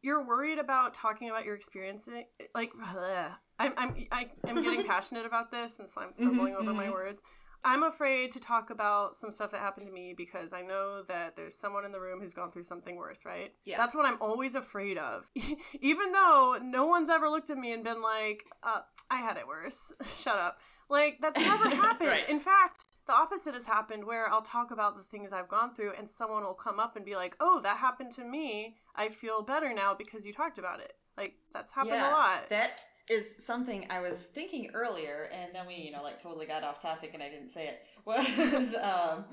you're worried about talking about your experience like ugh. I'm I'm I, I'm getting passionate about this and so I'm stumbling over my mhm. words. I'm afraid to talk about some stuff that happened to me because I know that there's someone in the room who's gone through something worse, right? Yeah. That's what I'm always afraid of. Even though no one's ever looked at me and been like, uh, I had it worse. Shut up. Like, that's never happened. Right. In fact, the opposite has happened where I'll talk about the things I've gone through and someone will come up and be like, oh, that happened to me. I feel better now because you talked about it. Like, that's happened a lot. That is something I was thinking earlier, and then we, you know, like totally got off topic, and I didn't say it. Was um,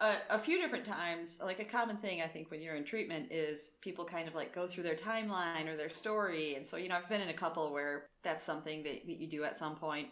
a, a few different times, like a common thing I think when you're in treatment is people kind of like go through their timeline or their story, and so you know I've been in a couple where that's something that, that you do at some point.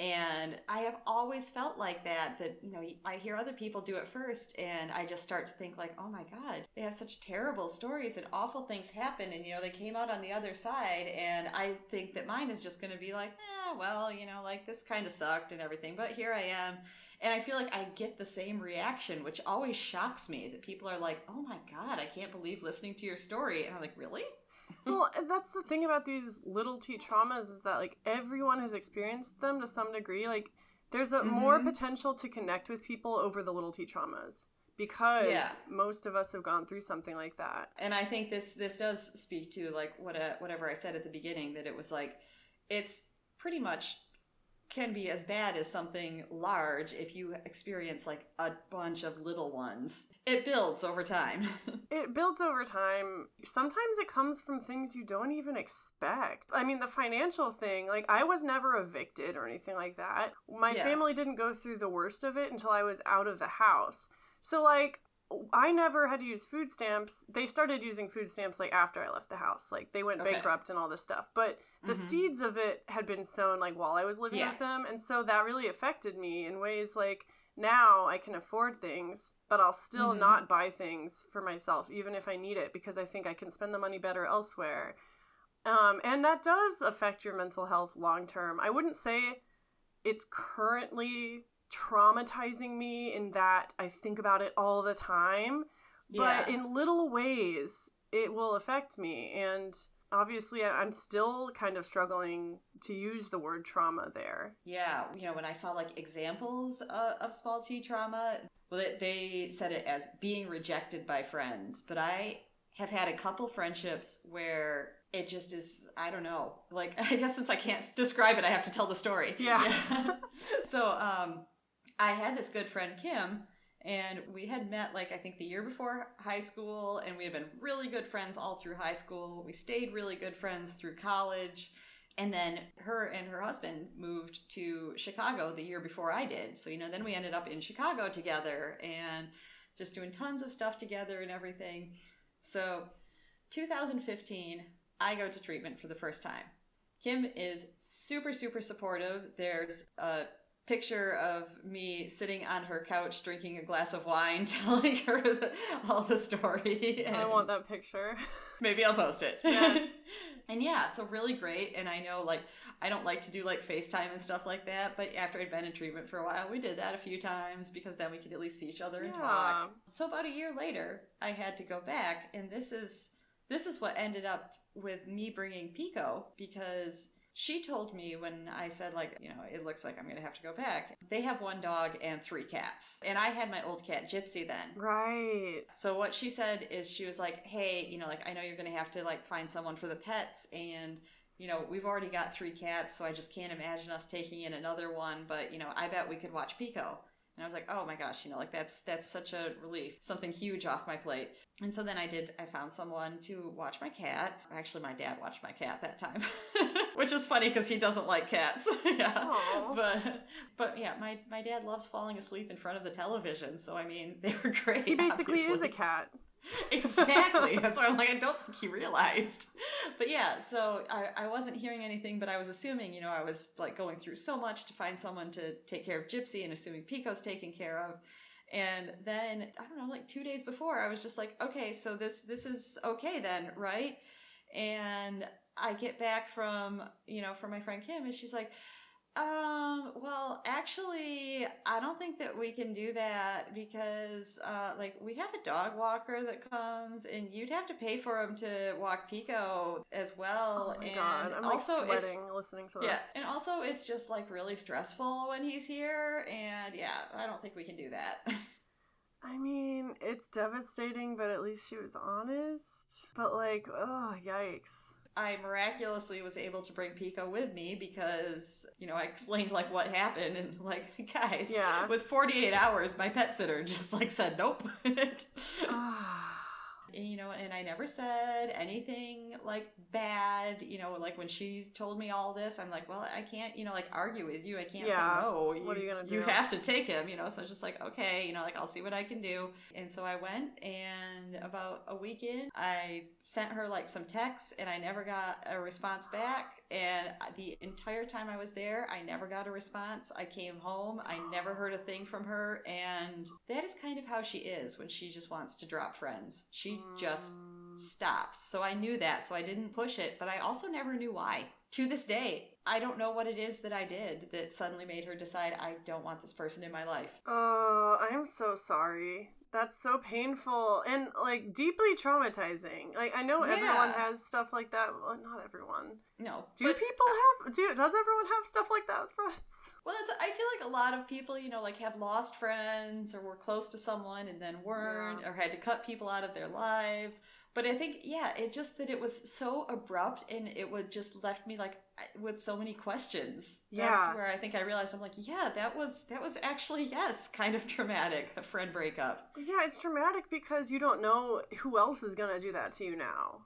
And I have always felt like that, that, you know, I hear other people do it first and I just start to think like, oh my God, they have such terrible stories and awful things happen and, you know, they came out on the other side. And I think that mine is just going to be like, eh, well, you know, like this kind of sucked and everything, but here I am. And I feel like I get the same reaction, which always shocks me that people are like, oh my God, I can't believe listening to your story. And I'm like, really? Well, that's the thing about these little t traumas is that like everyone has experienced them to some degree. Like there's a more Mhm. potential to connect with people over the little t traumas because Yeah. most of us have gone through something like that. and I think this this does speak to like what uh whatever I said at the beginning that it was like it's pretty much can be as bad as something large if you experience like a bunch of little ones. It builds over time. It builds over time. Sometimes it comes from things you don't even expect. I mean, the financial thing, like, I was never evicted or anything like that. My Yeah. family didn't go through the worst of it until I was out of the house. So, like, I never had to use food stamps. They started using food stamps like after I left the house. Like they went Okay. bankrupt and all this stuff. But the Mhm. seeds of it had been sown like while I was living Yeah. with them, and so that really affected me in ways like now I can afford things, but I'll still Mhm. not buy things for myself even if I need it because I think I can spend the money better elsewhere. Um, and that does affect your mental health long term. I wouldn't say it's currently traumatizing me in that I think about it all the time, but Yeah. in little ways it will affect me. And obviously, I'm still kind of struggling to use the word trauma there. Yeah, you know, when I saw like examples uh, of small t trauma, well, they, they said it as being rejected by friends. But I have had a couple friendships where it just is, I don't know. Like, I guess since I can't describe it, I have to tell the story. Yeah. so, um, I had this good friend, Kim, and we had met like I think the year before high school, and we had been really good friends all through high school. We stayed really good friends through college. And then her and her husband moved to Chicago the year before I did. So, you know, then we ended up in Chicago together and just doing tons of stuff together and everything. So, 2015, I go to treatment for the first time. Kim is super, super supportive. There's a picture of me sitting on her couch drinking a glass of wine, telling her the, all the story. I want that picture. Maybe I'll post it. Yes. and yeah, so really great. And I know like I don't like to do like FaceTime and stuff like that, but after I'd been in treatment for a while, we did that a few times because then we could at least see each other and talk. So about a year later, I had to go back, and this is this is what ended up with me bringing Pico because she told me when I said like, you know, it looks like I'm going to have to go back. They have one dog and three cats. And I had my old cat Gypsy then. Right. So what she said is she was like, "Hey, you know, like I know you're going to have to like find someone for the pets and you know, we've already got three cats, so I just can't imagine us taking in another one, but you know, I bet we could watch Pico." And I was like, oh my gosh, you know, like that's that's such a relief, something huge off my plate. And so then I did. I found someone to watch my cat. Actually, my dad watched my cat that time, which is funny because he doesn't like cats. yeah, but but yeah, my my dad loves falling asleep in front of the television. So I mean, they were great. He basically is a cat. exactly. That's why I'm like, I don't think he realized. But yeah, so I, I wasn't hearing anything, but I was assuming, you know, I was like going through so much to find someone to take care of Gypsy and assuming Pico's taken care of. And then I don't know, like two days before, I was just like, okay, so this this is okay then, right? And I get back from, you know, from my friend Kim, and she's like, um, well, actually, I don't think that we can do that because, uh, like, we have a dog walker that comes and you'd have to pay for him to walk Pico as well. Oh my and god, I'm like also, it's, sweating listening to this. yeah, and also it's just like really stressful when he's here. And yeah, I don't think we can do that. I mean, it's devastating, but at least she was honest. But like, oh, yikes. I miraculously was able to bring Pico with me because, you know, I explained like what happened and like, guys, Yeah. with 48 hours, my pet sitter just like said nope. Ah. And, you know, and I never said anything like bad, you know, like when she told me all this, I'm like, well, I can't, you know, like argue with you. I can't Yeah. say no. What are you gonna do? You have to take him, you know. So I was just like, okay, you know, like I'll see what I can do. And so I went, and about a week in, I sent her like some texts, and I never got a response back. And the entire time I was there, I never got a response. I came home, I never heard a thing from her, and that is kind of how she is when she just wants to drop friends. She just stops. So I knew that, so I didn't push it, but I also never knew why. To this day, I don't know what it is that I did that suddenly made her decide I don't want this person in my life. Oh, I'm so sorry. That's so painful and like deeply traumatizing. Like I know everyone has stuff like that. Well, not everyone. No. Do but- people have? Do does everyone have stuff like that with friends? Well, it's, I feel like a lot of people, you know, like have lost friends or were close to someone and then weren't Yeah. or had to cut people out of their lives. But I think, yeah, it just that it was so abrupt and it would just left me like with so many questions. Yeah. That's where I think I realized I'm like, yeah, that was that was actually yes, kind of traumatic, a friend breakup. Yeah, it's traumatic because you don't know who else is gonna do that to you now.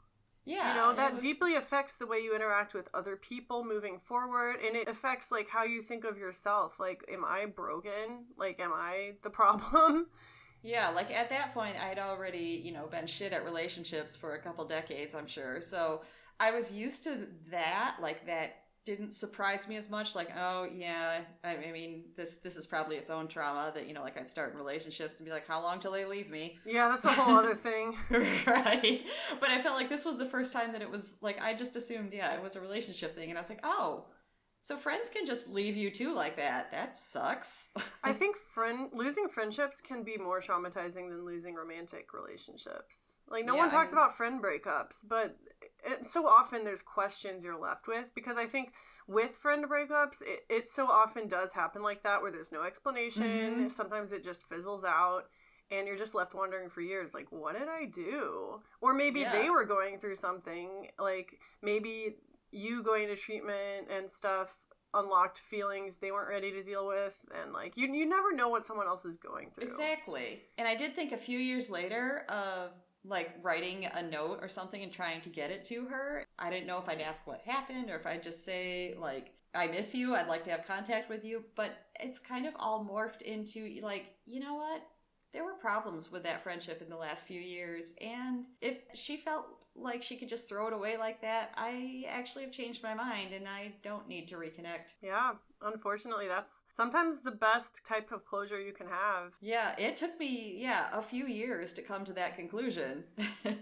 Yeah, you know that was- deeply affects the way you interact with other people moving forward and it affects like how you think of yourself like am i broken like am i the problem Yeah, like at that point, I'd already, you know, been shit at relationships for a couple decades, I'm sure. So I was used to that. Like that didn't surprise me as much. Like, oh yeah, I, I mean, this this is probably its own trauma. That you know, like I'd start in relationships and be like, how long till they leave me? yeah that's a whole other thing right. But I felt like this was the first time that it was like I just assumed, yeah, it was a relationship thing, and I was like, oh. So friends can just leave you too like that. That sucks. i think friend losing friendships can be more traumatizing than losing romantic relationships like no Yeah, one I talks mean- about friend breakups but it, so often there's questions you're left with because i think with friend breakups it, it so often does happen like that where there's no explanation Mhm. sometimes it just fizzles out and you're just left wondering for years like what did i do or maybe Yeah. they were going through something like maybe you going to treatment and stuff unlocked feelings they weren't ready to deal with and like you you never know what someone else is going through Exactly. And I did think a few years later of like writing a note or something and trying to get it to her. I didn't know if I'd ask what happened or if I'd just say like I miss you, I'd like to have contact with you, but it's kind of all morphed into like, you know what? There were problems with that friendship in the last few years, and if she felt like she could just throw it away like that, I actually have changed my mind and I don't need to reconnect. yeah unfortunately that's sometimes the best type of closure you can have Yeah, it took me, yeah, a few years to come to that conclusion.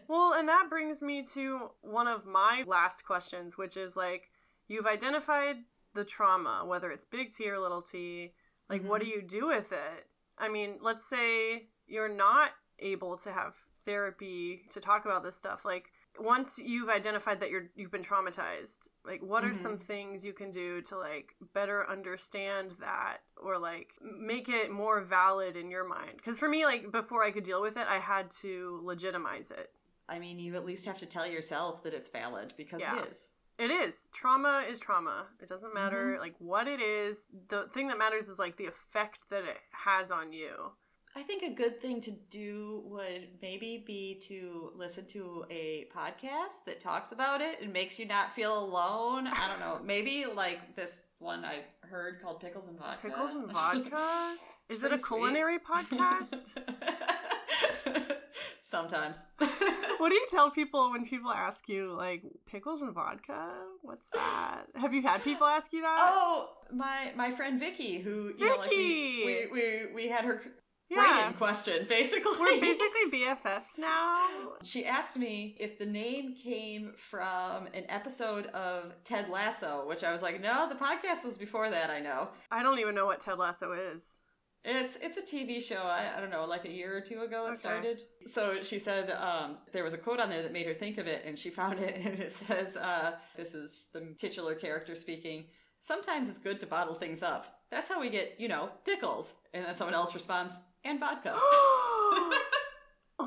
Well, and that brings me to one of my last questions, which is like, you've identified the trauma, whether it's big T or little t. Like, what do mm-hmm. you do with it? I mean, let's say you're not able to have therapy to talk about this stuff. Like, once you've identified that you're you've been traumatized, like, what are some things you can do to like better understand that or like make it more valid in your mind? Because for me, like, before I could deal with it, I had to legitimize it. I mean, you at least have to tell yourself that it's valid because Yeah. it is. It is. Trauma is trauma. It doesn't matter Mm-hmm. like what it is. The thing that matters is like the effect that it has on you. I think a good thing to do would maybe be to listen to a podcast that talks about it and makes you not feel alone. I don't know. Maybe like this one I heard called Pickles and Vodka. Pickles and vodka? Is it a pretty sweet. culinary podcast? Sometimes. what do you tell people when people ask you like pickles and vodka? What's that? Have you had people ask you that? Oh, my my friend Vicky, who you know, like we, we we we had her yeah. question basically. We're basically BFFs now. She asked me if the name came from an episode of Ted Lasso, which I was like, no, the podcast was before that. I know I don't even know what Ted Lasso is. it's it's a TV show. I, I don't know, like a year or two ago it Okay. started. So she said um, there was a quote on there that made her think of it, and she found it, and it says, uh, "This is the titular character speaking." Sometimes it's good to bottle things up. That's how we get, you know, pickles. And then someone else responds, and vodka. oh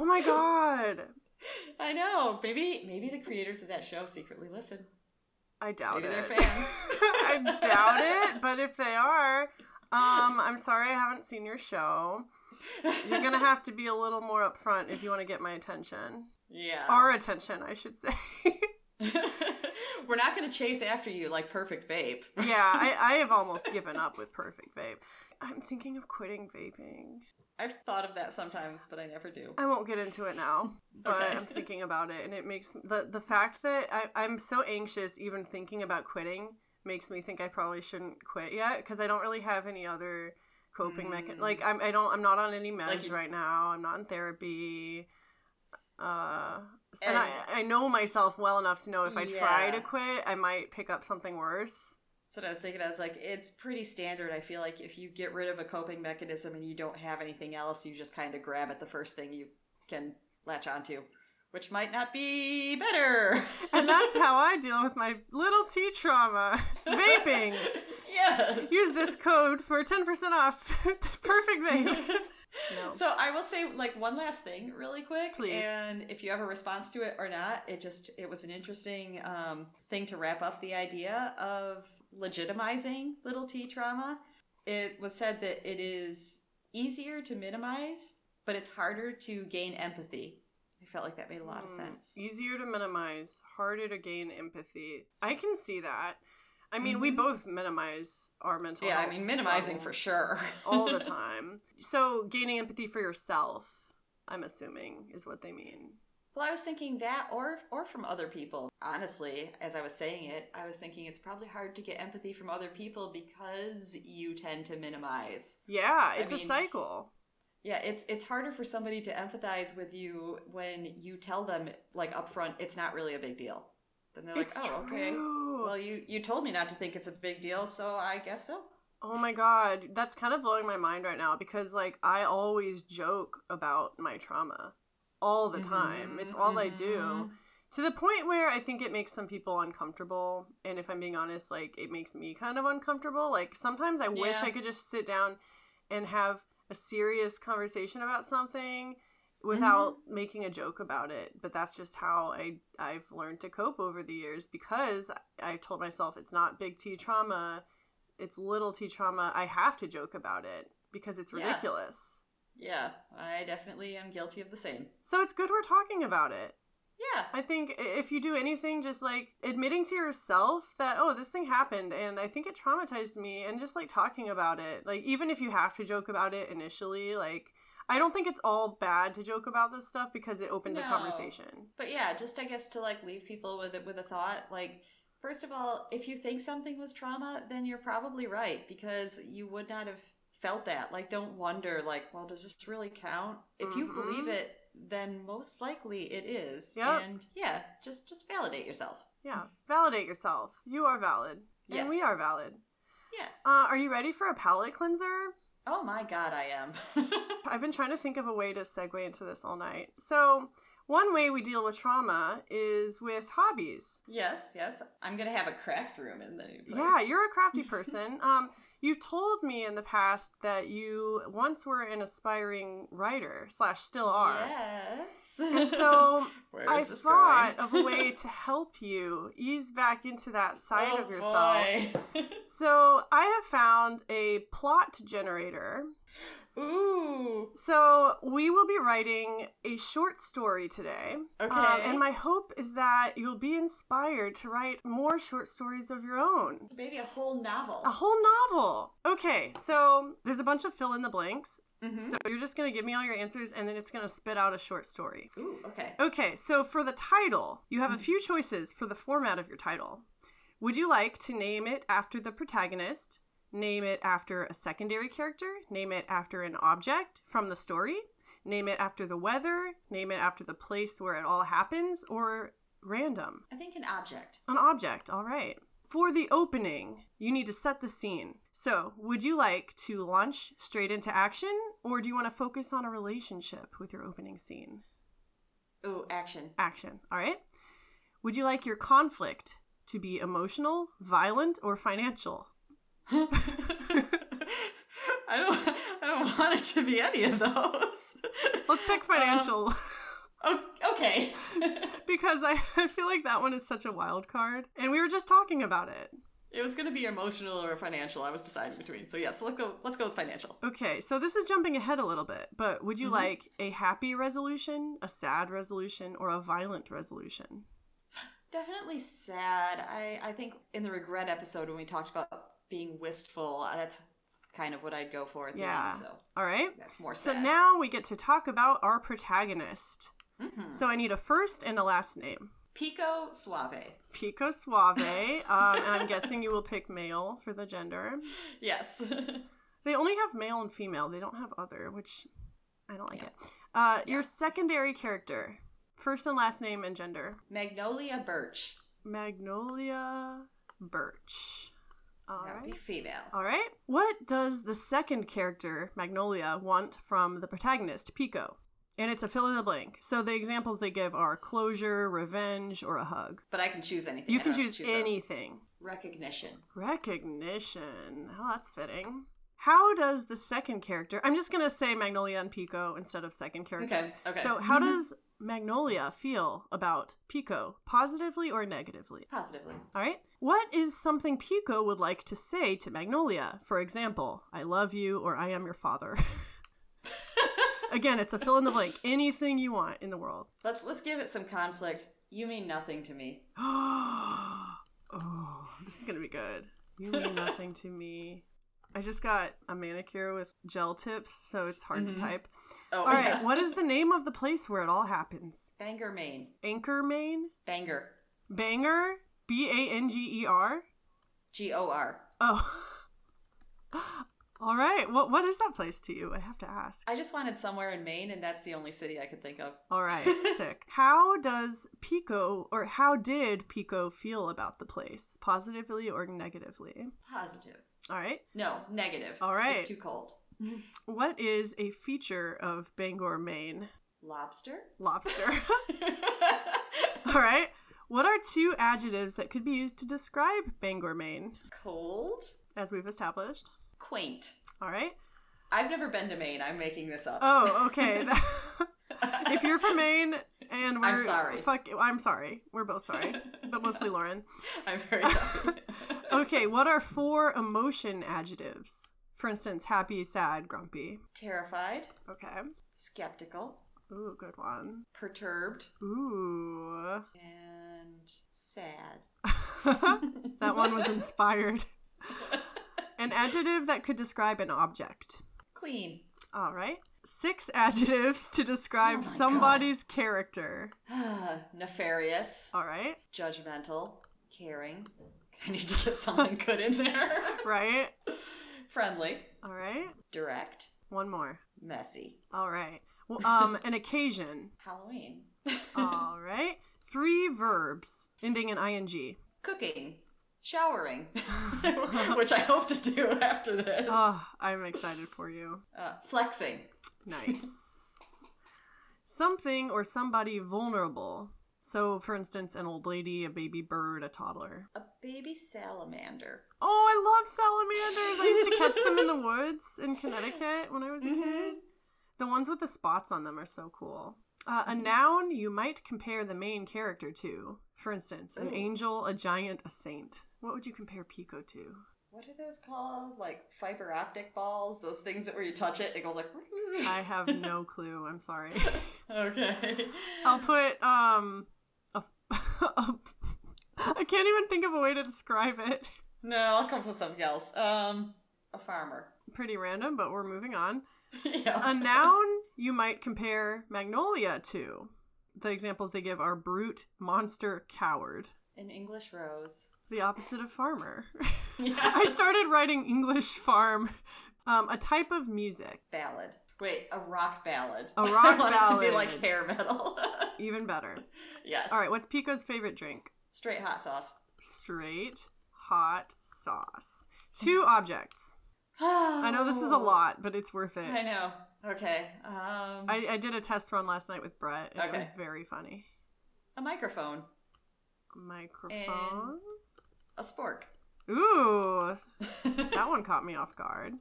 my god. I know. Maybe maybe the creators of that show secretly listen. I doubt Maybe it. they're fans. I doubt it, but if they are, um, I'm sorry I haven't seen your show. You're gonna have to be a little more upfront if you want to get my attention. Yeah. Our attention, I should say. We're not going to chase after you like Perfect Vape. yeah, I, I have almost given up with Perfect Vape. I'm thinking of quitting vaping. I've thought of that sometimes, but I never do. I won't get into it now, but Okay. I'm thinking about it, and it makes the the fact that I, I'm so anxious even thinking about quitting makes me think I probably shouldn't quit yet because I don't really have any other coping mechanism. Mm. Like I'm I don't I'm not on any meds Like you- right now. I'm not in therapy. Uh, and, And- I I know myself well enough to know if I try to quit, I might pick up something worse. That's what I was thinking. I was like, it's pretty standard. I feel like if you get rid of a coping mechanism and you don't have anything else, you just kind of grab at the first thing you can latch onto, which might not be better. And that's how I deal with my little T trauma. Vaping. yes. Use this code for 10% off. Perfect vape. No. So I will say like one last thing really quick. Please. And if you have a response to it or not, it just it was an interesting um, thing to wrap up the idea of legitimizing little T trauma. It was said that it is easier to minimize, but it's harder to gain empathy. I felt like that made a lot of Mm, sense. Easier to minimize, harder to gain empathy. I can see that. I mean, we Mhm. both minimize our mental Yeah, I mean minimizing for sure. all the time. So, gaining empathy for yourself, I'm assuming, is what they mean. Well, I was thinking that, or or from other people. Honestly, as I was saying it, I was thinking it's probably hard to get empathy from other people because you tend to minimize. Yeah, it's a mean- cycle. Yeah, it's it's harder for somebody to empathize with you when you tell them like upfront it's not really a big deal. Then they're like, it's "Oh, okay. Well, you you told me not to think it's a big deal, so I guess so." Oh my god, that's kind of blowing my mind right now because like I always joke about my trauma all the time. It's all I do. Mhm. To the point where I think it makes some people uncomfortable, and if I'm being honest, like it makes me kind of uncomfortable. Like sometimes I wish I could just sit down and have a serious conversation about something without making a joke about it. But that's just how I I've learned to cope over the years because I told myself it's not big T trauma, it's little T trauma. I have to joke about it because it's ridiculous. Yeah, I definitely am guilty of the same. So it's good we're talking about it. Yeah. I think if you do anything, just like admitting to yourself that, oh, this thing happened and I think it traumatized me, and just like talking about it. Like, even if you have to joke about it initially, like, I don't think it's all bad to joke about this stuff because it opens a conversation. But yeah, just I guess to like leave people with it with a thought, like first of all, if you think something was trauma, then you're probably right because you would not have felt that. Like don't wonder like, well, does this really count? If you Mhm. believe it, then most likely it is. Yep. And yeah, just just validate yourself. Yeah. Validate yourself. You are valid. And we are valid. Yes. Uh, are you ready for a palate cleanser? oh my god, I am. I've been trying to think of a way to segue into this all night. So, one way we deal with trauma is with hobbies. Yes, yes. I'm gonna have a craft room in the new place. Yeah, you're a crafty person. um, you've told me in the past that you once were an aspiring writer slash still are. Yes. And so I thought of a way to help you ease back into that side Oh, of yourself. boy. So I have found a plot generator. Ooh. So we will be writing a short story today. Um, Okay. and my hope is that you'll be inspired to write more short stories of your own. Maybe a whole novel. A whole novel. Okay, so there's a bunch of fill in the blanks. Mhm. So you're just going to give me all your answers and then it's going to spit out a short story. Ooh, okay. Okay, so for the title, you have a few choices for the format of your title. Would you like to name it after the protagonist? Name it after a secondary character? Name it after an object from the story? Name it after the weather? Name it after the place where it all happens? Or random? I think an object. An object, all right. For the opening, you need to set the scene. So, would you like to launch straight into action, or do you want to focus on a relationship with your opening scene? Ooh, action. Action, all right? Would you like your conflict to be emotional, violent, or financial? I don't I don't want it to be any of those. Let's pick financial Oh, okay. because I, I feel like that one is such a wild card. And we were just talking about it. it was gonna be emotional or financial. I was deciding between. So yes, yeah, so let's go let's go with financial. Okay, so this is jumping ahead a little bit, but would you Mhm. like a happy resolution, a sad resolution, or a violent resolution? Definitely sad. I, I think in the regret episode when we talked about being wistful, uh, that's kind of what I'd go for at the Yeah. end. So All right. that's more So now we get to talk about our protagonist. Mhm. So I need a first and a last name. Pico Suave. Pico Suave, um, and I'm guessing you will pick male for the gender. Yes. They only have male and female. They don't have other, which I don't like it. Uh, Your secondary character, first and last name and gender. Magnolia Birch. Magnolia Birch. All that would right. be female. All right. What does the second character, Magnolia, want from the protagonist, Pico? And it's a fill in the blank. So the examples they give are closure, revenge, or a hug. But I can choose anything. You I can don't have to choose those. anything. Recognition. Recognition. Oh, that's fitting. How does the second character? I'm just gonna say Magnolia and Pico instead of second character. Okay. Okay. So how mm-hmm. does Magnolia feel about Pico, positively or negatively? Positively. All right. What is something Pico would like to say to Magnolia? For example, I love you or I am your father. Again, it's a fill in the blank. Anything you want in the world. Let's let's give it some conflict. You mean nothing to me. oh, this is gonna be good. You mean nothing to me. I just got a manicure with gel tips, so it's hard Mhm. to type. Oh, All right, yeah. what is the name of the place where it all happens? Bangor, Maine. Anchor, Maine? Bangor. Banger? B A N G E R? G O R. Oh. all right. What what is that place to you? I have to ask. I just wanted somewhere in Maine, and that's the only city I could think of. All right, sick. How does Pico or how did Pico feel about the place? Positively or negatively? Positive. All right. No, negative. All right. It's too cold. What is a feature of Bangor, Maine? Lobster. Lobster. All right. What are two adjectives that could be used to describe Bangor, Maine, cold. as we've established? Quaint. All right. I've never been to Maine. I'm making this up. Oh, okay. if you're from Maine and we're I'm sorry. Fuck, I'm sorry. We're both sorry, but mostly Lauren. I'm very sorry. Okay, what are four emotion adjectives? For instance, happy, sad, grumpy. Terrified. Okay. Skeptical. Ooh, good one. Perturbed. Ooh. And sad. that one was inspired. An adjective that could describe an object. Clean. All right. Six adjectives to describe Oh somebody's character. Nefarious. All right. Judgmental. Caring. I need to get something good in there. Right. Friendly. All right. Direct. One more. Messy. All right. Well, um, an occasion. Halloween. All right. Three verbs ending in ing. Cooking. Showering. Which I hope to do after this. Oh, I'm excited for you. Uh, flexing. Nice. something or somebody vulnerable. So, for instance, an old lady, a baby bird, a toddler. A baby salamander. Oh, I love salamanders. I used to catch them in the woods in Connecticut when I was a Mhm. kid. The ones with the spots on them are so cool. Uh, a noun you might compare the main character to. For instance, an Ooh. angel, a giant, a saint. What would you compare Pico to? What are those called? Like fiber optic balls? Those things that where you touch it, it goes like. I have no clue. I'm sorry. okay. I'll put um a, a I can't even think of a way to describe it. No, I'll come up with something else. Um, a farmer. Pretty random, but we're moving on. yeah. A noun you might compare Magnolia to. The examples they give are brute, monster, coward. An English rose. The opposite of farmer. I started writing English farm. Um, a type of music. ballad. Wait, a rock ballad. A rock I want it to be like hair metal. Even better. yes. All right, what's Pico's favorite drink? Straight hot sauce. Straight hot sauce. Two objects. I know this is a lot, but it's worth it. I know. Okay. Um, I, I did a test run last night with Brett. and It was very funny. a microphone. Microphone. A spork. Ooh, that one caught me off guard.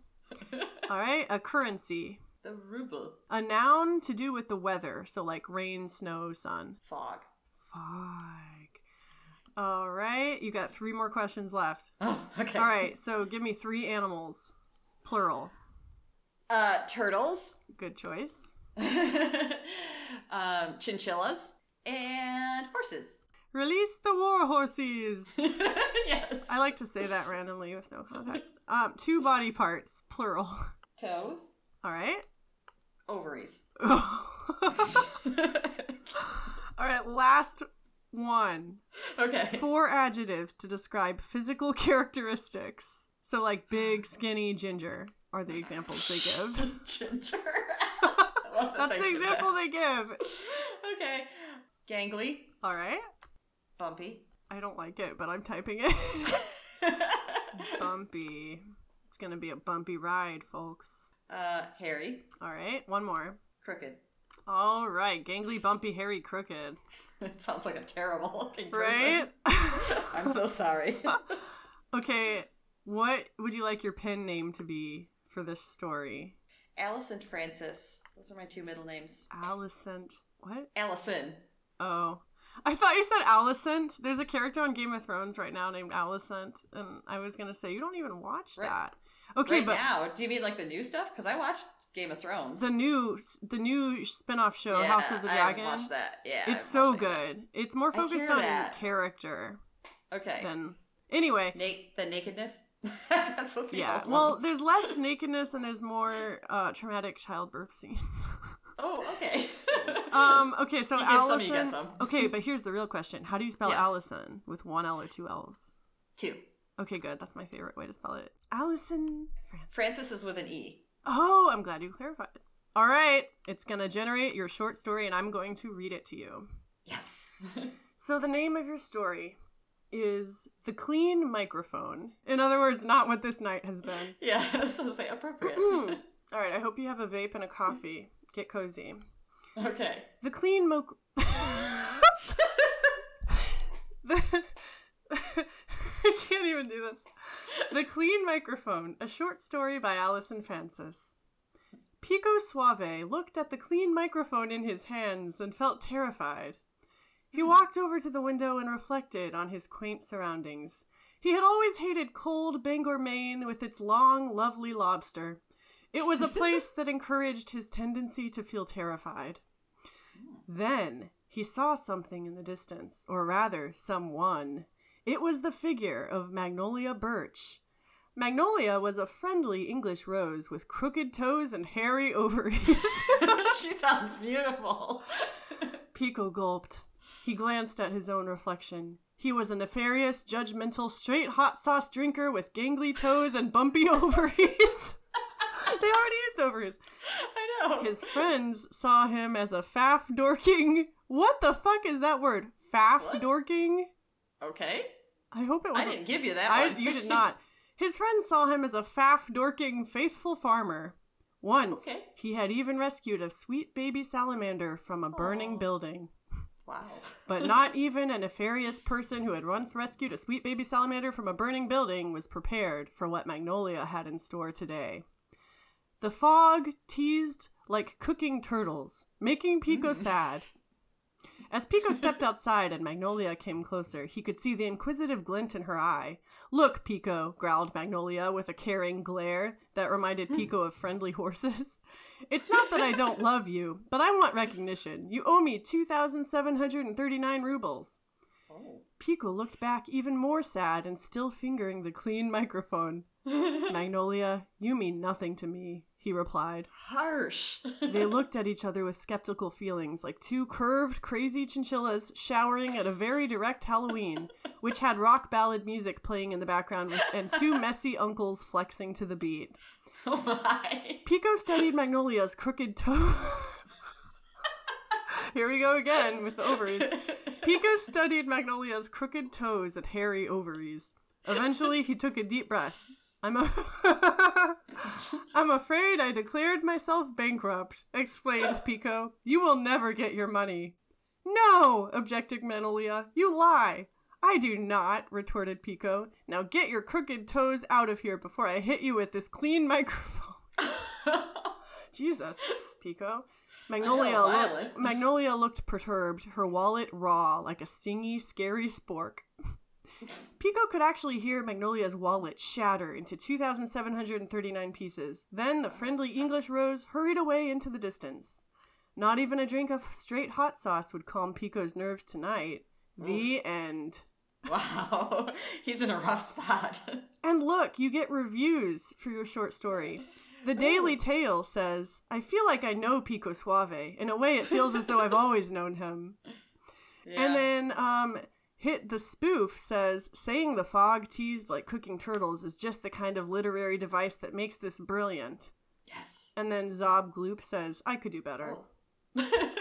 All right, a currency. the ruble. A noun to do with the weather, so like rain, snow, sun. Fog. Fog. All right, you got three more questions left. Oh, okay. All right, so give me three animals, plural. Uh, turtles. Good choice. um, chinchillas. And horses. Release the war horses. yes. I like to say that randomly with no context. Um, two body parts, plural. toes. All right. Ovaries. All right, last one. okay. Four adjectives to describe physical characteristics. So, like big, skinny, ginger are the examples they give. Ginger. I love that That's the example that. they give. Okay. Gangly. All right. Bumpy. I don't like it, but I'm typing it. bumpy. It's going to be a bumpy ride, folks. uh, hairy. All right. One more. Crooked. All right. Gangly, bumpy, hairy, crooked. It sounds like a terrible looking person. Right? I'm so sorry. okay. What would you like your pen name to be for this story? And Francis. Those are my two middle names. Alicent. What? Allison. Oh. I thought you said Alicent. There's a character on Game of Thrones right now named Alicent, and I was gonna say you don't even watch Right- that. Okay, right but now, do you mean like the new stuff? Because I watched Game of Thrones. the new the new spin-off show, House of the Dragon, haven't watched that. Yeah, it's so good. It's more focused on that. character Okay. than anyway. Na- the nakedness. That's what the Yeah. Well, there's less nakedness and there's more uh, traumatic childbirth scenes. Oh, okay. um. Okay. So You get some, you Allison. get some. Okay, but here's the real question: How do you spell Yeah. Allison with one L or two L's? Two. Okay, good. That's my favorite way to spell it. Allison Francis. Francis is with an E. Oh, I'm glad you clarified. All right, it's gonna generate your short story, and I'm going to read it to you. Yes. So the name of your story is the clean microphone. In other words, not what this night has been. yeah, so say appropriate. All right, I hope you have a vape and a coffee. Get cozy. okay. The clean mo. the... I can't even do this. The Clean Microphone, a short story by Allison Francis. Pico Suave looked at the clean microphone in his hands and felt terrified. He hmm. walked over to the window and reflected on his quaint surroundings. He had always hated cold Bangor, Maine, with its long, lovely lobster. It was a place that encouraged his tendency to feel terrified. Then he saw something in the distance, or rather, someone. It was the figure of Magnolia Birch. Magnolia was a friendly English rose with crooked toes and hairy ovaries. she sounds beautiful. Pico gulped. He glanced at his own reflection. He was a nefarious, judgmental, straight hot sauce drinker with gangly toes and bumpy ovaries. they already used ovaries. I know. His friends saw him as a faff dorking. What the fuck is that word? Faff What? dorking? Okay. I hope it I wasn't. didn't give you that I, one. you did not. His friends saw him as a faff dorking, faithful farmer. Once, Okay. he had even rescued a sweet baby salamander from a burning Aw. building. Wow. But not even a nefarious person who had once rescued a sweet baby salamander from a burning building was prepared for what Magnolia had in store today. The fog teased like cooking turtles, making Pico mm. sad. As Pico stepped outside and Magnolia came closer, he could see the inquisitive glint in her eye. Look, Pico, growled Magnolia with a caring glare that reminded hmm. Pico of friendly horses. It's not that I don't love you, but I want recognition. You owe me 2,739 rubles. Oh. Pico looked back even more sad and still fingering the clean microphone. Magnolia, you mean nothing to me, he replied. Harsh. They looked at each other with skeptical feelings, like two curved, crazy chinchillas showering at a very direct Halloween, which had rock ballad music playing in the background with, and two messy uncles flexing to the beat. oh my. Pico studied Magnolia's crooked toe. Here we go again with the ovaries. Pico studied Magnolia's crooked toes and hairy ovaries. Eventually, he took a deep breath. I'm a I'm afraid I declared myself bankrupt, explained Pico. You will never get your money. No, objected Magnolia. You lie. I do not, retorted Pico. Now get your crooked toes out of here before I hit you with this clean microphone. Jesus, Pico. Magnolia, violent. Magnolia looked perturbed, her wallet raw, like a stingy, scary spork. Pico could actually hear Magnolia's wallet shatter into 2,739 pieces. Then the friendly English rose hurried away into the distance. Not even a drink of straight hot sauce would calm Pico's nerves tonight. The end. wow. He's in a rough spot. And look, you get reviews for your short story. The Daily Tale says, I feel like I know Pico Suave. In a way, it feels as though I've always known him. Yeah. And then, um, Hit the Spoof says, saying the fog teased like cooking turtles is just the kind of literary device that makes this brilliant. yes. And then Zob Gloop says, I could do better. Oh.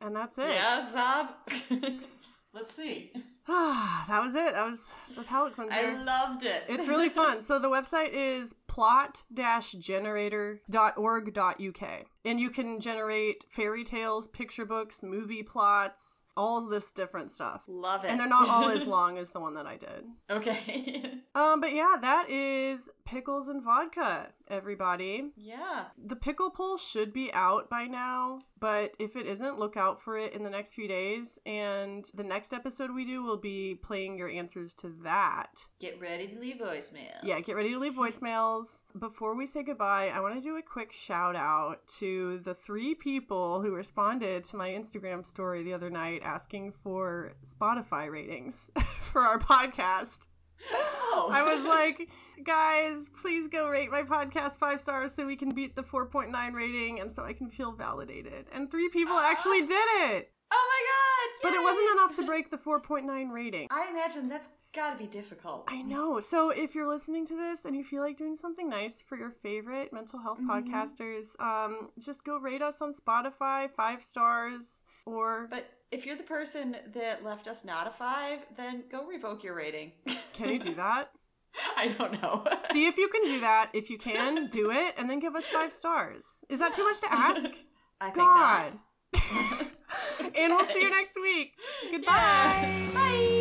And that's it. yeah, Zob. Let's see. Ah, that was it. That was the palate cleanser. I loved it. It's really fun. So the website is plot-generator.org.uk. And you can generate fairy tales, picture books, movie plots, all this different stuff. Love it. And they're not all as long as the one that I did. Okay. Um, but yeah, that is pickles and vodka, everybody. yeah. The pickle poll should be out by now, but if it isn't, look out for it in the next few days. And the next episode we do will be playing your answers to that. Get ready to leave voicemails. Yeah, get ready to leave voicemails. Before we say goodbye, I want to do a quick shout out to the three people who responded to my Instagram story the other night asking for Spotify ratings for our podcast. Oh. I was like, guys, please go rate my podcast five stars so we can beat the 4.9 rating and so I can feel validated. And three people actually ah. did it, oh my god. but it wasn't enough to break the 4.9 rating. I imagine that's gotta be difficult. I know. So if you're listening to this and you feel like doing something nice for your favorite mental health Mhm. podcasters, um, just go rate us on Spotify, five stars, or But if you're the person that left us not a five, then go revoke your rating. can you do that? I don't know. See if you can do that. If you can, do it, and then give us five stars. Is that too much to ask? I think God. not. And we'll see you next week. Goodbye. Bye.